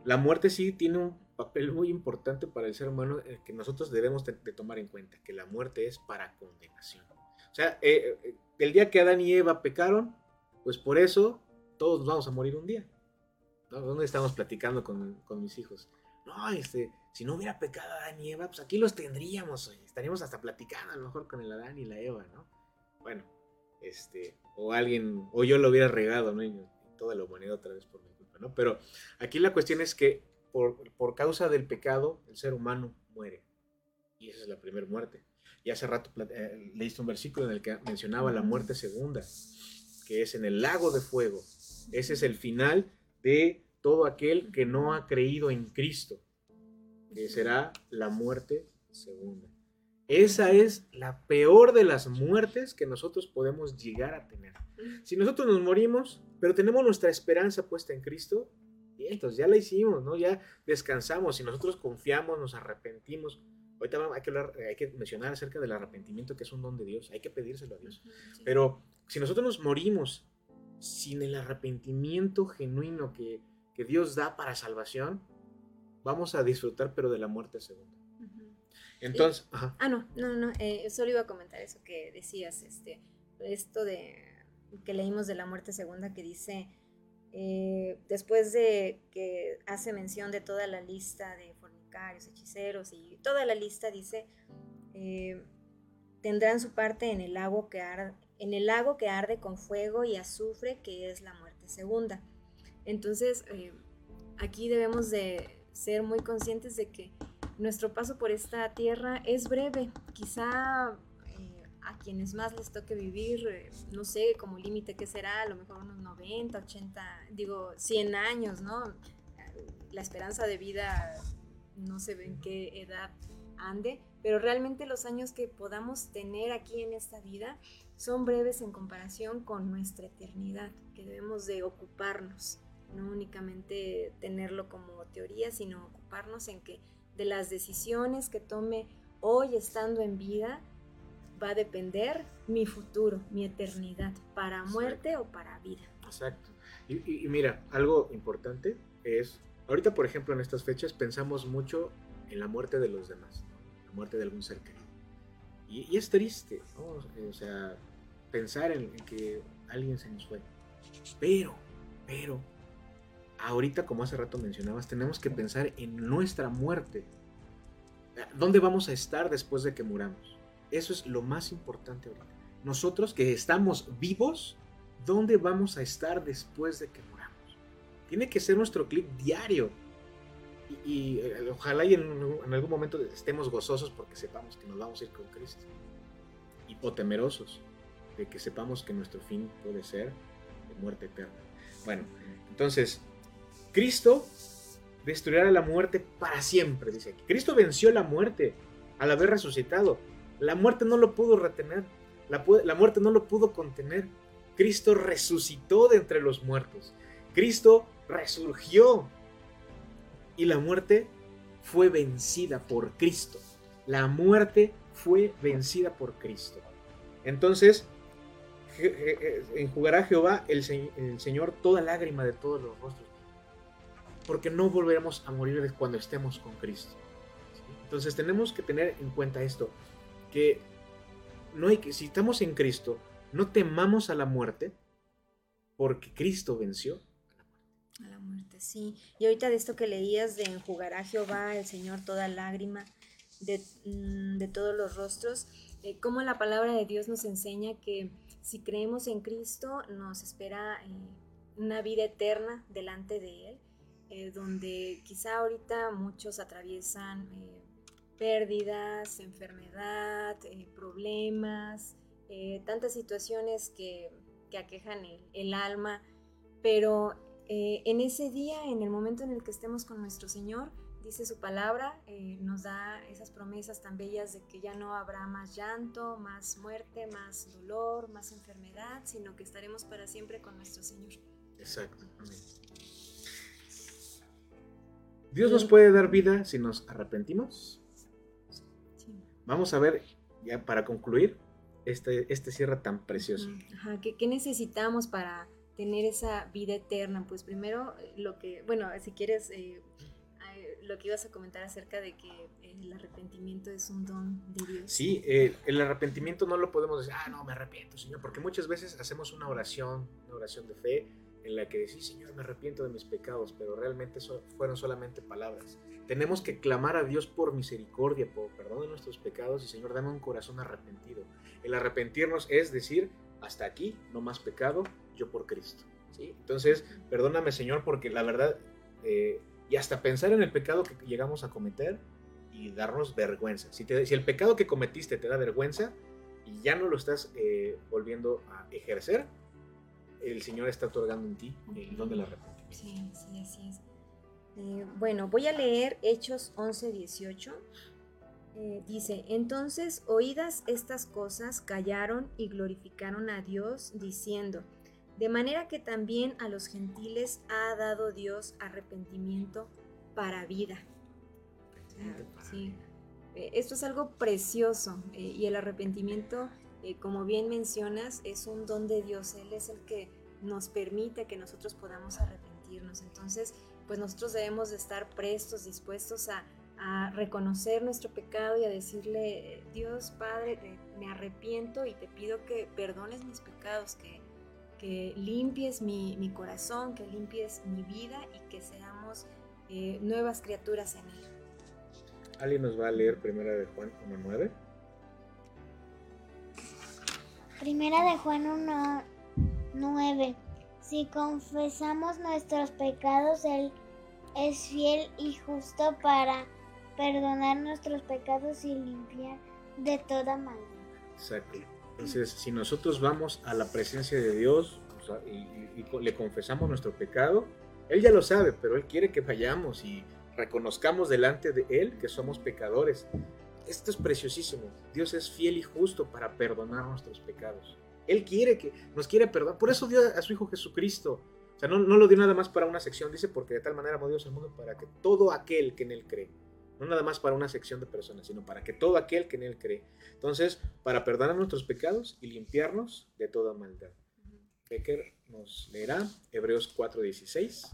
S2: la muerte sí tiene un papel muy importante para el ser humano eh, que nosotros debemos de, tomar en cuenta, que la muerte es para condenación. O sea, eh, eh, el día que Adán y Eva pecaron, pues por eso todos nos vamos a morir un día. ¿no? ¿Dónde estamos platicando con, con, mis hijos? No, este, si no hubiera pecado Adán y Eva, pues aquí los tendríamos, estaríamos hasta platicando a lo mejor con el Adán y la Eva, ¿no? Bueno, este, o alguien, o yo lo hubiera regado, ¿no? Toda la humanidad otra vez por mi culpa, ¿no? Pero aquí la cuestión es que por, por causa del pecado, el ser humano muere. Y esa es la primera muerte. Y hace rato eh, leíste un versículo en el que mencionaba la muerte segunda, que es en el lago de fuego. Ese es el final de todo aquel que no ha creído en Cristo, que será la muerte segunda. Esa es la peor de las muertes que nosotros podemos llegar a tener. Si nosotros nos morimos, pero tenemos nuestra esperanza puesta en Cristo, y entonces ya la hicimos, ¿no? Ya descansamos. Si nosotros confiamos, nos arrepentimos. Ahorita hay que, hay que mencionar acerca del arrepentimiento, que es un don de Dios. Hay que pedírselo a Dios. Pero si nosotros nos morimos sin el arrepentimiento genuino que, que Dios da para salvación, vamos a disfrutar, pero de la muerte segunda. Entonces,
S3: Ah, no, no, no, eh, solo iba a comentar eso que decías, este, esto de que leímos de la muerte segunda que dice, eh, después de que hace mención de toda la lista de fornicarios, hechiceros y toda la lista dice, eh, tendrán su parte en el lago que arde, en el lago que arde con fuego y azufre, que es la muerte segunda. Entonces, aquí debemos de ser muy conscientes de que nuestro paso por esta tierra es breve. Quizá eh, a quienes más les toque vivir, eh, no sé, como límite que será, a lo mejor unos 90, 80, digo, 100 años, ¿no? La esperanza de vida no sé en qué edad ande, pero realmente los años que podamos tener aquí en esta vida son breves en comparación con nuestra eternidad, que debemos de ocuparnos, no únicamente tenerlo como teoría, sino ocuparnos en que de las decisiones que tome hoy estando en vida, va a depender mi futuro, mi eternidad, para muerte o para vida.
S2: Exacto. Y, mira, algo importante es, ahorita por ejemplo en estas fechas pensamos mucho en la muerte de los demás, la muerte de algún ser querido. Y, es triste, o sea, pensar en, en que alguien se nos fue. Pero, pero, ahorita, como hace rato mencionabas, tenemos que pensar en nuestra muerte. ¿Dónde vamos a estar después de que muramos? Eso es lo más importante ahorita. Nosotros que estamos vivos, ¿dónde vamos a estar después de que muramos? Tiene que ser nuestro clip diario. Y, eh, ojalá y en, algún momento estemos gozosos porque sepamos que nos vamos a ir con Cristo. Y o temerosos de que sepamos que nuestro fin puede ser de muerte eterna. Bueno, entonces, Cristo destruirá la muerte para siempre, dice aquí. Cristo venció la muerte al haber resucitado. La muerte no lo pudo retener, la, muerte no lo pudo contener. Cristo resucitó de entre los muertos. Cristo resurgió. Y la muerte fue vencida por Cristo. La muerte fue vencida por Cristo. Entonces, enjugará Jehová el, el Señor toda lágrima de todos los rostros. Porque no volveremos a morir cuando estemos con Cristo. Entonces tenemos que tener en cuenta esto, que no hay que, si estamos en Cristo, no temamos a la muerte, porque Cristo venció
S3: a la muerte. sí. Y ahorita de esto que leías de enjugará Jehová el Señor toda lágrima de, mm, todos los rostros, eh, como la palabra de Dios nos enseña que si creemos en Cristo nos espera eh, una vida eterna delante de Él, eh, donde quizá ahorita muchos atraviesan pérdidas, enfermedad, eh, problemas, eh, tantas situaciones que, aquejan el, alma, pero eh, en ese día, en el momento en el que estemos con nuestro Señor, dice su palabra, nos da esas promesas tan bellas de que ya no habrá más llanto, más muerte, más dolor, más enfermedad, sino que estaremos para siempre con nuestro Señor.
S2: Exacto, Dios nos puede dar vida si nos arrepentimos. Vamos a ver, ya para concluir, este, este cierre tan precioso.
S3: Ajá, ¿qué, necesitamos para tener esa vida eterna? Pues primero, lo que, bueno, si quieres, eh, lo que ibas a comentar acerca de que el arrepentimiento es un don de Dios.
S2: Sí, eh, el arrepentimiento no lo podemos decir, ah, no, me arrepiento, Señor, porque muchas veces hacemos una oración, una oración de fe, en la que decís, Señor, me arrepiento de mis pecados, pero realmente fueron solamente palabras. Tenemos que clamar a Dios por misericordia, por perdón de nuestros pecados y Señor, dame un corazón arrepentido. El arrepentirnos es decir, hasta aquí, no más pecado, yo por Cristo. ¿sí? Entonces, perdóname Señor, porque la verdad, eh, y hasta pensar en el pecado que llegamos a cometer y darnos vergüenza. Si, si el pecado que cometiste te da vergüenza y ya no lo estás eh, volviendo a ejercer, el Señor está otorgando en ti el don del arrepentimiento.
S3: Sí, sí, así es. Eh, bueno, voy a leer Hechos 11, 18. Eh, dice, entonces oídas estas cosas, callaron y glorificaron a Dios, diciendo, de manera que también a los gentiles ha dado Dios arrepentimiento para vida. sí. Eh, esto es algo precioso y el arrepentimiento eh, como bien mencionas, es un don de Dios. Él es el que nos permite que nosotros podamos arrepentirnos. Entonces, pues nosotros debemos de estar prestos, dispuestos a, reconocer nuestro pecado y a decirle, Dios Padre, me arrepiento y te pido que perdones mis pecados, que, que limpies mi, corazón, que limpies mi vida y que seamos eh, nuevas criaturas en Él.
S2: ¿Alguien nos va a leer primera de Juan 1.9?
S5: Primera de Juan 1, 9. Si confesamos nuestros pecados, Él es fiel y justo para perdonar nuestros pecados y limpiar de toda maldad.
S2: Exacto. Entonces, si nosotros vamos a la presencia de Dios y, y, le confesamos nuestro pecado, Él ya lo sabe, pero Él quiere que vayamos y reconozcamos delante de Él que somos pecadores esto es preciosísimo. Dios es fiel y justo para perdonar nuestros pecados. Él quiere que nos quiere perdonar. Por eso dio a su Hijo Jesucristo. O sea, no, lo dio nada más para una sección, dice, porque de tal manera amó Dios el mundo para que todo aquel que en Él cree, no nada más para una sección de personas, sino para que todo aquel que en Él cree. Entonces, para perdonar nuestros pecados y limpiarnos de toda maldad. Becker nos leerá Hebreos 4:16.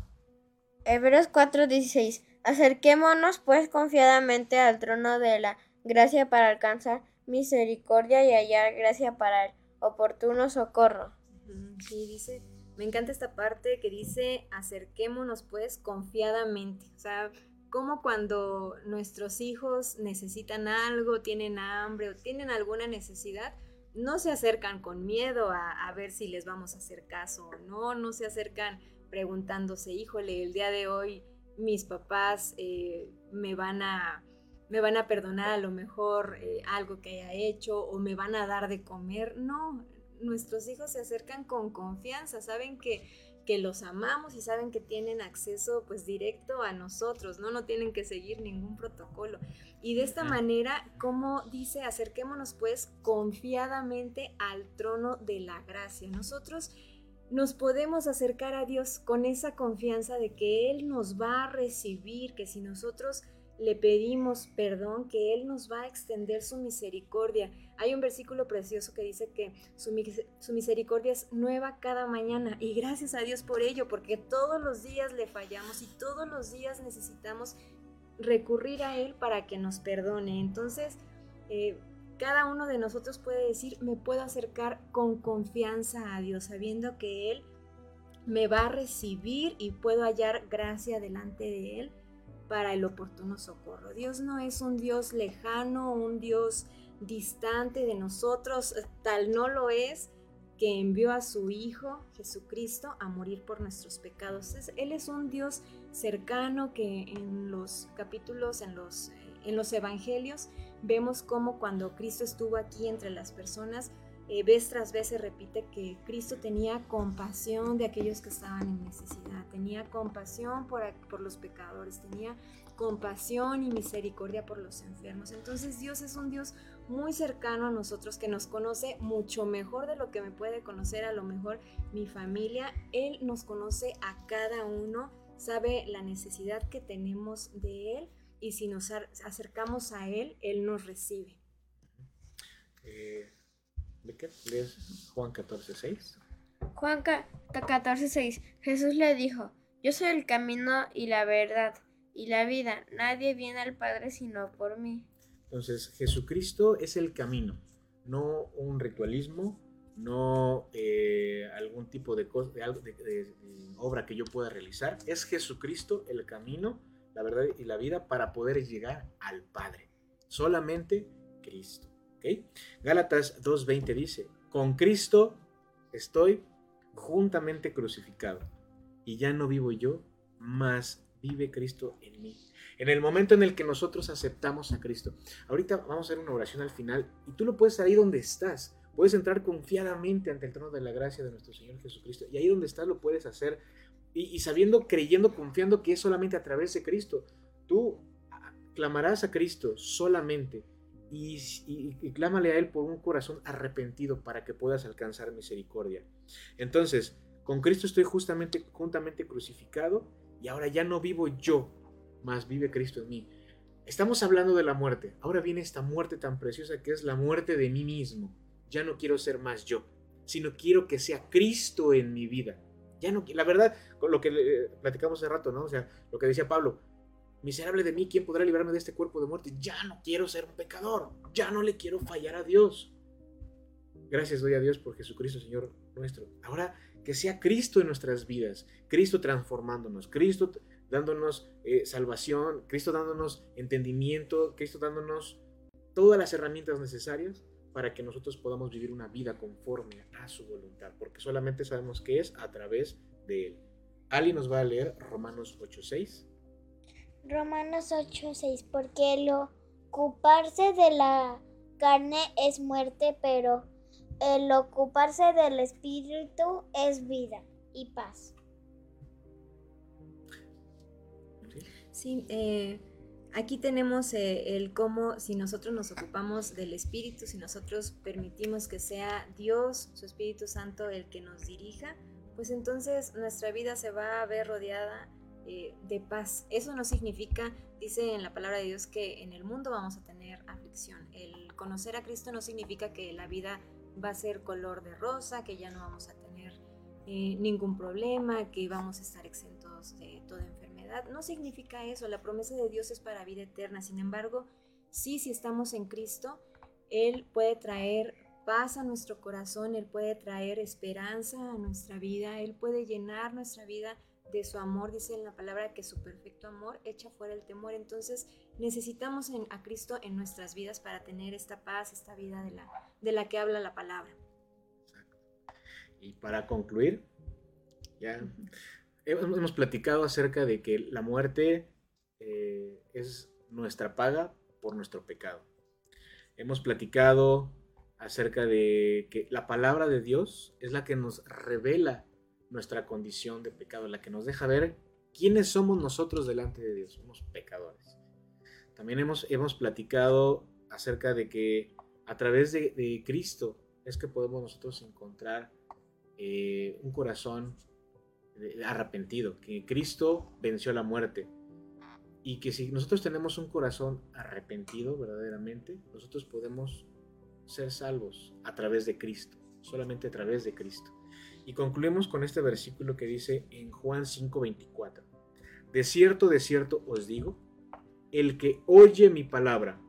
S4: Hebreos 4:16. Acerquémonos pues confiadamente al trono de la gracia para alcanzar misericordia y hallar gracia para el oportuno socorro.
S3: Sí, dice, me encanta esta parte que dice, acerquémonos pues confiadamente. O sea, como cuando nuestros hijos necesitan algo, tienen hambre o tienen alguna necesidad, no se acercan con miedo a, ver si les vamos a hacer caso o no, no se acercan preguntándose, híjole, el día de hoy mis papás eh, me van a me van a perdonar a lo mejor eh, algo que haya hecho o me van a dar de comer. No, nuestros hijos se acercan con confianza, saben que, que los amamos y saben que tienen acceso pues directo a nosotros, ¿no? No tienen que seguir ningún protocolo. Y de esta manera, como dice, acerquémonos pues confiadamente al trono de la gracia. Nosotros nos podemos acercar a Dios con esa confianza de que Él nos va a recibir, que si nosotros le pedimos perdón, que Él nos va a extender su misericordia. Hay un versículo precioso que dice que su, misericordia es nueva cada mañana y gracias a Dios por ello, porque todos los días le fallamos y todos los días necesitamos recurrir a Él para que nos perdone. Entonces, eh, cada uno de nosotros puede decir, me puedo acercar con confianza a Dios, sabiendo que Él me va a recibir y puedo hallar gracia delante de Él para el oportuno socorro. Dios no es un Dios lejano, un Dios distante de nosotros, tal no lo es que envió a su Hijo Jesucristo a morir por nuestros pecados. Él es un Dios cercano que en los capítulos, en los, en los evangelios, vemos como cuando Cristo estuvo aquí entre las personas, eh, vez tras vez se repite que Cristo tenía compasión de aquellos que estaban en necesidad, tenía compasión por, por los pecadores, tenía compasión y misericordia por los enfermos. Entonces Dios es un Dios muy cercano a nosotros que nos conoce mucho mejor de lo que me puede conocer a lo mejor mi familia. Él nos conoce a cada uno, sabe la necesidad que tenemos de Él y si nos acercamos a Él, Él nos recibe.
S2: Eh, Juan 14, 6.
S4: Juan 14, 6. Jesús le dijo, yo soy el camino y la verdad y la vida. Nadie viene al Padre sino por mí.
S2: Entonces, Jesucristo es el camino, no un ritualismo, no eh, algún tipo de, de, obra que yo pueda realizar. Es Jesucristo el camino, la verdad y la vida para poder llegar al Padre. Solamente Cristo. Gálatas 2.20 dice, con Cristo estoy juntamente crucificado y ya no vivo yo, mas vive Cristo en mí. En el momento en el que nosotros aceptamos a Cristo. Ahorita vamos a hacer una oración al final y tú lo puedes ahí donde estás. Puedes entrar confiadamente ante el trono de la gracia de nuestro Señor Jesucristo. Y ahí donde estás lo puedes hacer. Y, y sabiendo, creyendo, confiando que es solamente a través de Cristo. Tú clamarás a Cristo solamente y, clámale a Él por un corazón arrepentido para que puedas alcanzar misericordia. Entonces, con Cristo estoy justamente, juntamente crucificado y ahora ya no vivo yo, más vive Cristo en mí. Estamos hablando de la muerte. Ahora viene esta muerte tan preciosa que es la muerte de mí mismo. Ya no quiero ser más yo, sino quiero que sea Cristo en mi vida. Ya no, la verdad, con lo que eh, platicamos hace rato, ¿no? O sea, lo que decía Pablo, Miserable de mí, ¿quién podrá librarme de este cuerpo de muerte? Ya no quiero ser un pecador, ya no le quiero fallar a Dios. Gracias doy a Dios por Jesucristo, Señor nuestro. Ahora que sea Cristo en nuestras vidas, Cristo transformándonos, Cristo dándonos eh, salvación, Cristo dándonos entendimiento, Cristo dándonos todas las herramientas necesarias para que nosotros podamos vivir una vida conforme a su voluntad, porque solamente sabemos que es a través de Él. Ali nos va a leer Romanos 8:6.
S5: Romanos 8:6, porque el ocuparse de la carne es muerte, pero el ocuparse del espíritu es vida y paz.
S3: Sí, eh, aquí tenemos eh, el cómo si nosotros nos ocupamos del espíritu, si nosotros permitimos que sea Dios, su Espíritu Santo, el que nos dirija, pues entonces nuestra vida se va a ver rodeada eh, de paz. Eso no significa, dice en la palabra de Dios, que en el mundo vamos a tener aflicción. El conocer a Cristo no significa que la vida va a ser color de rosa, que ya no vamos a tener eh, ningún problema, que vamos a estar exentos de toda enfermedad. No significa eso. La promesa de Dios es para vida eterna. Sin embargo, sí, si estamos en Cristo, Él puede traer paz a nuestro corazón, Él puede traer esperanza a nuestra vida, Él puede llenar nuestra vida de su amor, dice en la palabra que su perfecto amor echa fuera el temor. Entonces necesitamos a Cristo en nuestras vidas para tener esta paz, esta vida de la, de la que habla la palabra.
S2: Y para concluir, ya hemos, platicado acerca de que la muerte eh, es nuestra paga por nuestro pecado. Hemos platicado acerca de que la palabra de Dios es la que nos revela nuestra condición de pecado, la que nos deja ver quiénes somos nosotros delante de Dios. Somos pecadores. También hemos, hemos platicado acerca de que a través de, Cristo es que podemos nosotros encontrar eh, un corazón arrepentido, que Cristo venció la muerte. Y que si nosotros tenemos un corazón arrepentido verdaderamente, nosotros podemos ser salvos a través de Cristo, solamente a través de Cristo. Y concluimos con este versículo que dice en Juan 5:24, de cierto, de cierto os digo, el que oye mi palabra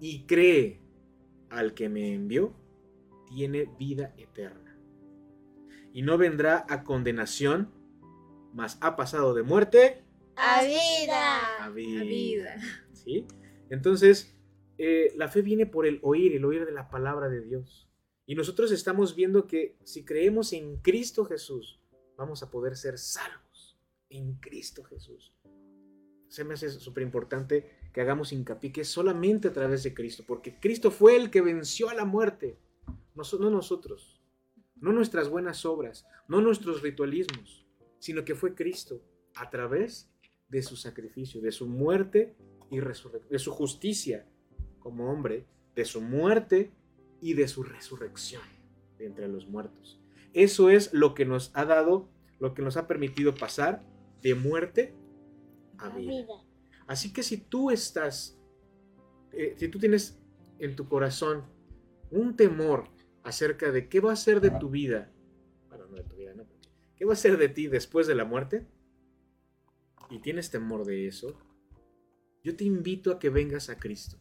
S2: y cree al que me envió, tiene vida eterna. Y no vendrá a condenación, mas ha pasado de muerte
S4: a vida.
S2: A vida. ¿Sí? Entonces, eh, la fe viene por el oír, el oír de la palabra de Dios. Y nosotros estamos viendo que si creemos en Cristo Jesús, vamos a poder ser salvos en Cristo Jesús. Se me hace súper importante que hagamos hincapié que solamente a través de Cristo, porque Cristo fue el que venció a la muerte, no, no nosotros, no nuestras buenas obras, no nuestros ritualismos, sino que fue Cristo a través de su sacrificio, de su muerte y resurrección, de su justicia como hombre, de su muerte y de su resurrección de entre los muertos. Eso es lo que nos ha dado, lo que nos ha permitido pasar de muerte a vida. Así que si tú estás, eh, si tú tienes en tu corazón un temor acerca de qué va a ser de tu vida, bueno, no de tu vida, no, qué va a ser de ti después de la muerte, y tienes temor de eso, yo te invito a que vengas a Cristo.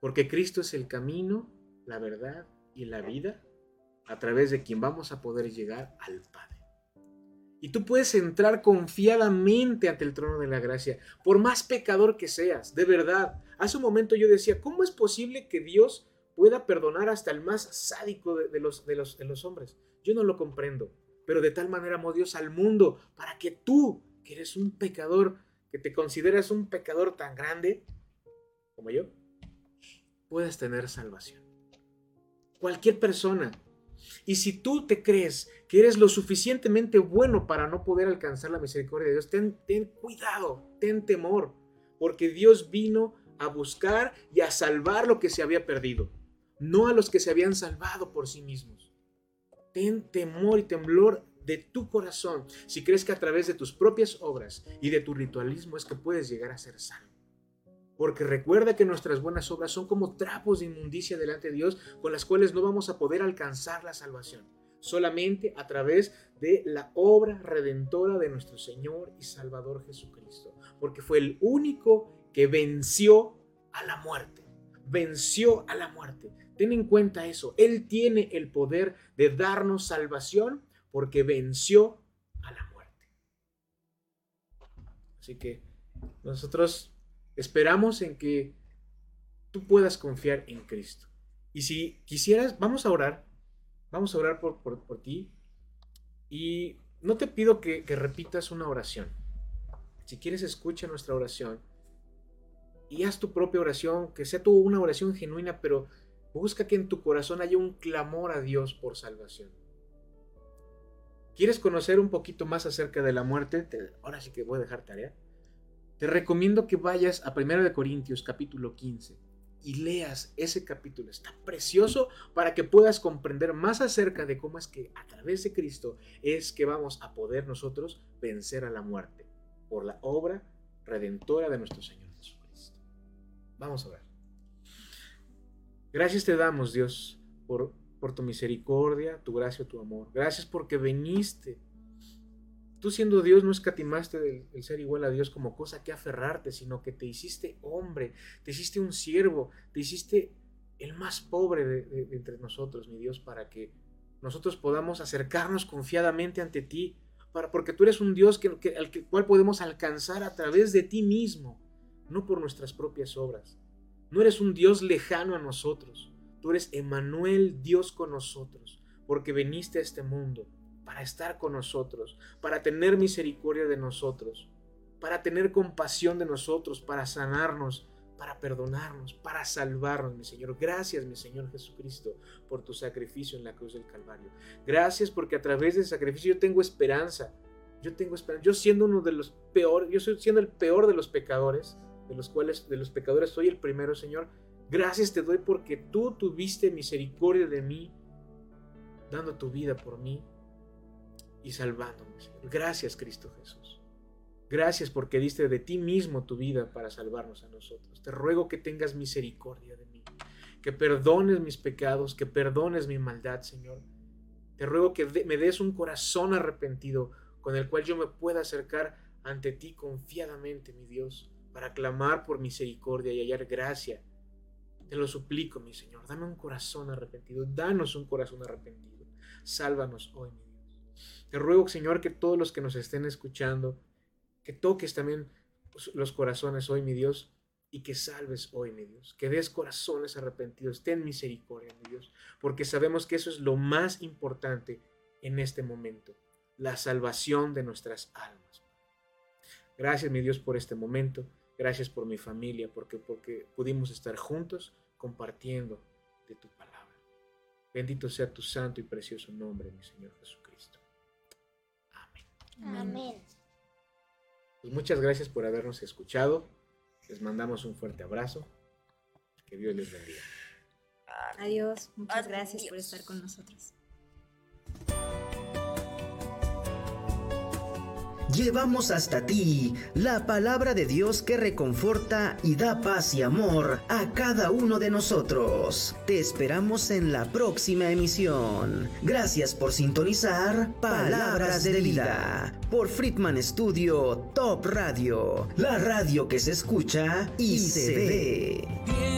S2: Porque Cristo es el camino, la verdad y la vida a través de quien vamos a poder llegar al Padre. Y tú puedes entrar confiadamente ante el trono de la gracia, por más pecador que seas, de verdad. Hace un momento yo decía, ¿cómo es posible que Dios pueda perdonar hasta el más sádico de, los, de, los, de los hombres? Yo no lo comprendo, pero de tal manera amó Dios al mundo para que tú, que eres un pecador, que te consideras un pecador tan grande como yo, puedes tener salvación. Cualquier persona. Y si tú te crees que eres lo suficientemente bueno para no poder alcanzar la misericordia de Dios, ten, cuidado, ten temor, porque Dios vino a buscar y a salvar lo que se había perdido, no a los que se habían salvado por sí mismos. Ten temor y temblor de tu corazón si crees que a través de tus propias obras y de tu ritualismo es que puedes llegar a ser salvo. Porque recuerda que nuestras buenas obras son como trapos de inmundicia delante de Dios con las cuales no vamos a poder alcanzar la salvación. Solamente a través de la obra redentora de nuestro Señor y Salvador Jesucristo. Porque fue el único que venció a la muerte. Venció a la muerte. Ten en cuenta eso. Él tiene el poder de darnos salvación porque venció a la muerte. Así que nosotros Esperamos en que tú puedas confiar en Cristo. Y si quisieras, vamos a orar, vamos a orar por, por, ti. Y no te pido que, que repitas una oración. Si quieres, escucha nuestra oración y haz tu propia oración, que sea tu una oración genuina, pero busca que en tu corazón haya un clamor a Dios por salvación. ¿Quieres conocer un poquito más acerca de la muerte? ahora sí que voy a dejar tarea te recomiendo que vayas a 1 de Corintios capítulo 15 y leas ese capítulo. Está precioso para que puedas comprender más acerca de cómo es que a través de Cristo es que vamos a poder nosotros vencer a la muerte por la obra redentora de nuestro Señor Jesucristo. Vamos a ver. Gracias te damos, Dios, por, por tu misericordia, tu gracia, tu amor. Gracias porque viniste Tú siendo Dios no escatimaste el, ser igual a Dios como cosa que aferrarte, sino que te hiciste hombre, te hiciste un siervo, te hiciste el más pobre de, entre nosotros, mi Dios, para que nosotros podamos acercarnos confiadamente ante ti, para, porque tú eres un Dios que, al cual podemos alcanzar a través de ti mismo, no por nuestras propias obras. No eres un Dios lejano a nosotros, tú eres Emanuel, Dios con nosotros, porque viniste a este mundo para estar con nosotros, para tener misericordia de nosotros, para tener compasión de nosotros, para sanarnos para perdonarnos, para salvarnos, mi Señor. Gracias, mi Señor Jesucristo, por tu sacrificio en la cruz del Calvario. Gracias porque a través de ese sacrificio yo tengo esperanza. Yo tengo esperanza. Yo siendo uno de los peores, yo soy siendo el peor de los pecadores, de los cuales de los pecadores soy el primero, Señor. Gracias te doy porque tú tuviste misericordia de mí, dando tu vida por mí y salvándome, Señor. Gracias, Cristo Jesús. Gracias porque diste de ti mismo tu vida para salvarnos a nosotros. Te ruego que tengas misericordia de mí, que perdones mis pecados, que perdones mi maldad, Señor. Te ruego que me des un corazón arrepentido con el cual yo me pueda acercar ante ti confiadamente, mi Dios, para clamar por misericordia y hallar gracia. Te lo suplico, mi Señor, dame un corazón arrepentido, danos un corazón arrepentido. Sálvanos hoy, mi Dios. Te ruego, Señor, que todos los que nos estén escuchando, que toques también los corazones hoy, mi Dios, y que salves hoy, mi Dios, que des corazones arrepentidos, ten misericordia, mi Dios, porque sabemos que eso es lo más importante en este momento, la salvación de nuestras almas. Gracias, mi Dios, por este momento, gracias por mi familia, porque, porque pudimos estar juntos compartiendo de tu palabra. Bendito sea tu santo y precioso nombre, mi Señor Jesucristo.
S5: Amén.
S2: Pues muchas gracias por habernos escuchado. Les mandamos un fuerte abrazo. Que Dios les bendiga.
S3: Adiós. Muchas gracias por estar con nosotros.
S1: Llevamos hasta ti la palabra de Dios que reconforta y da paz y amor a cada uno de nosotros. Te esperamos en la próxima emisión. Gracias por sintonizar Palabras de Vida por Friedman Studio Top Radio, la radio que se escucha y se ve.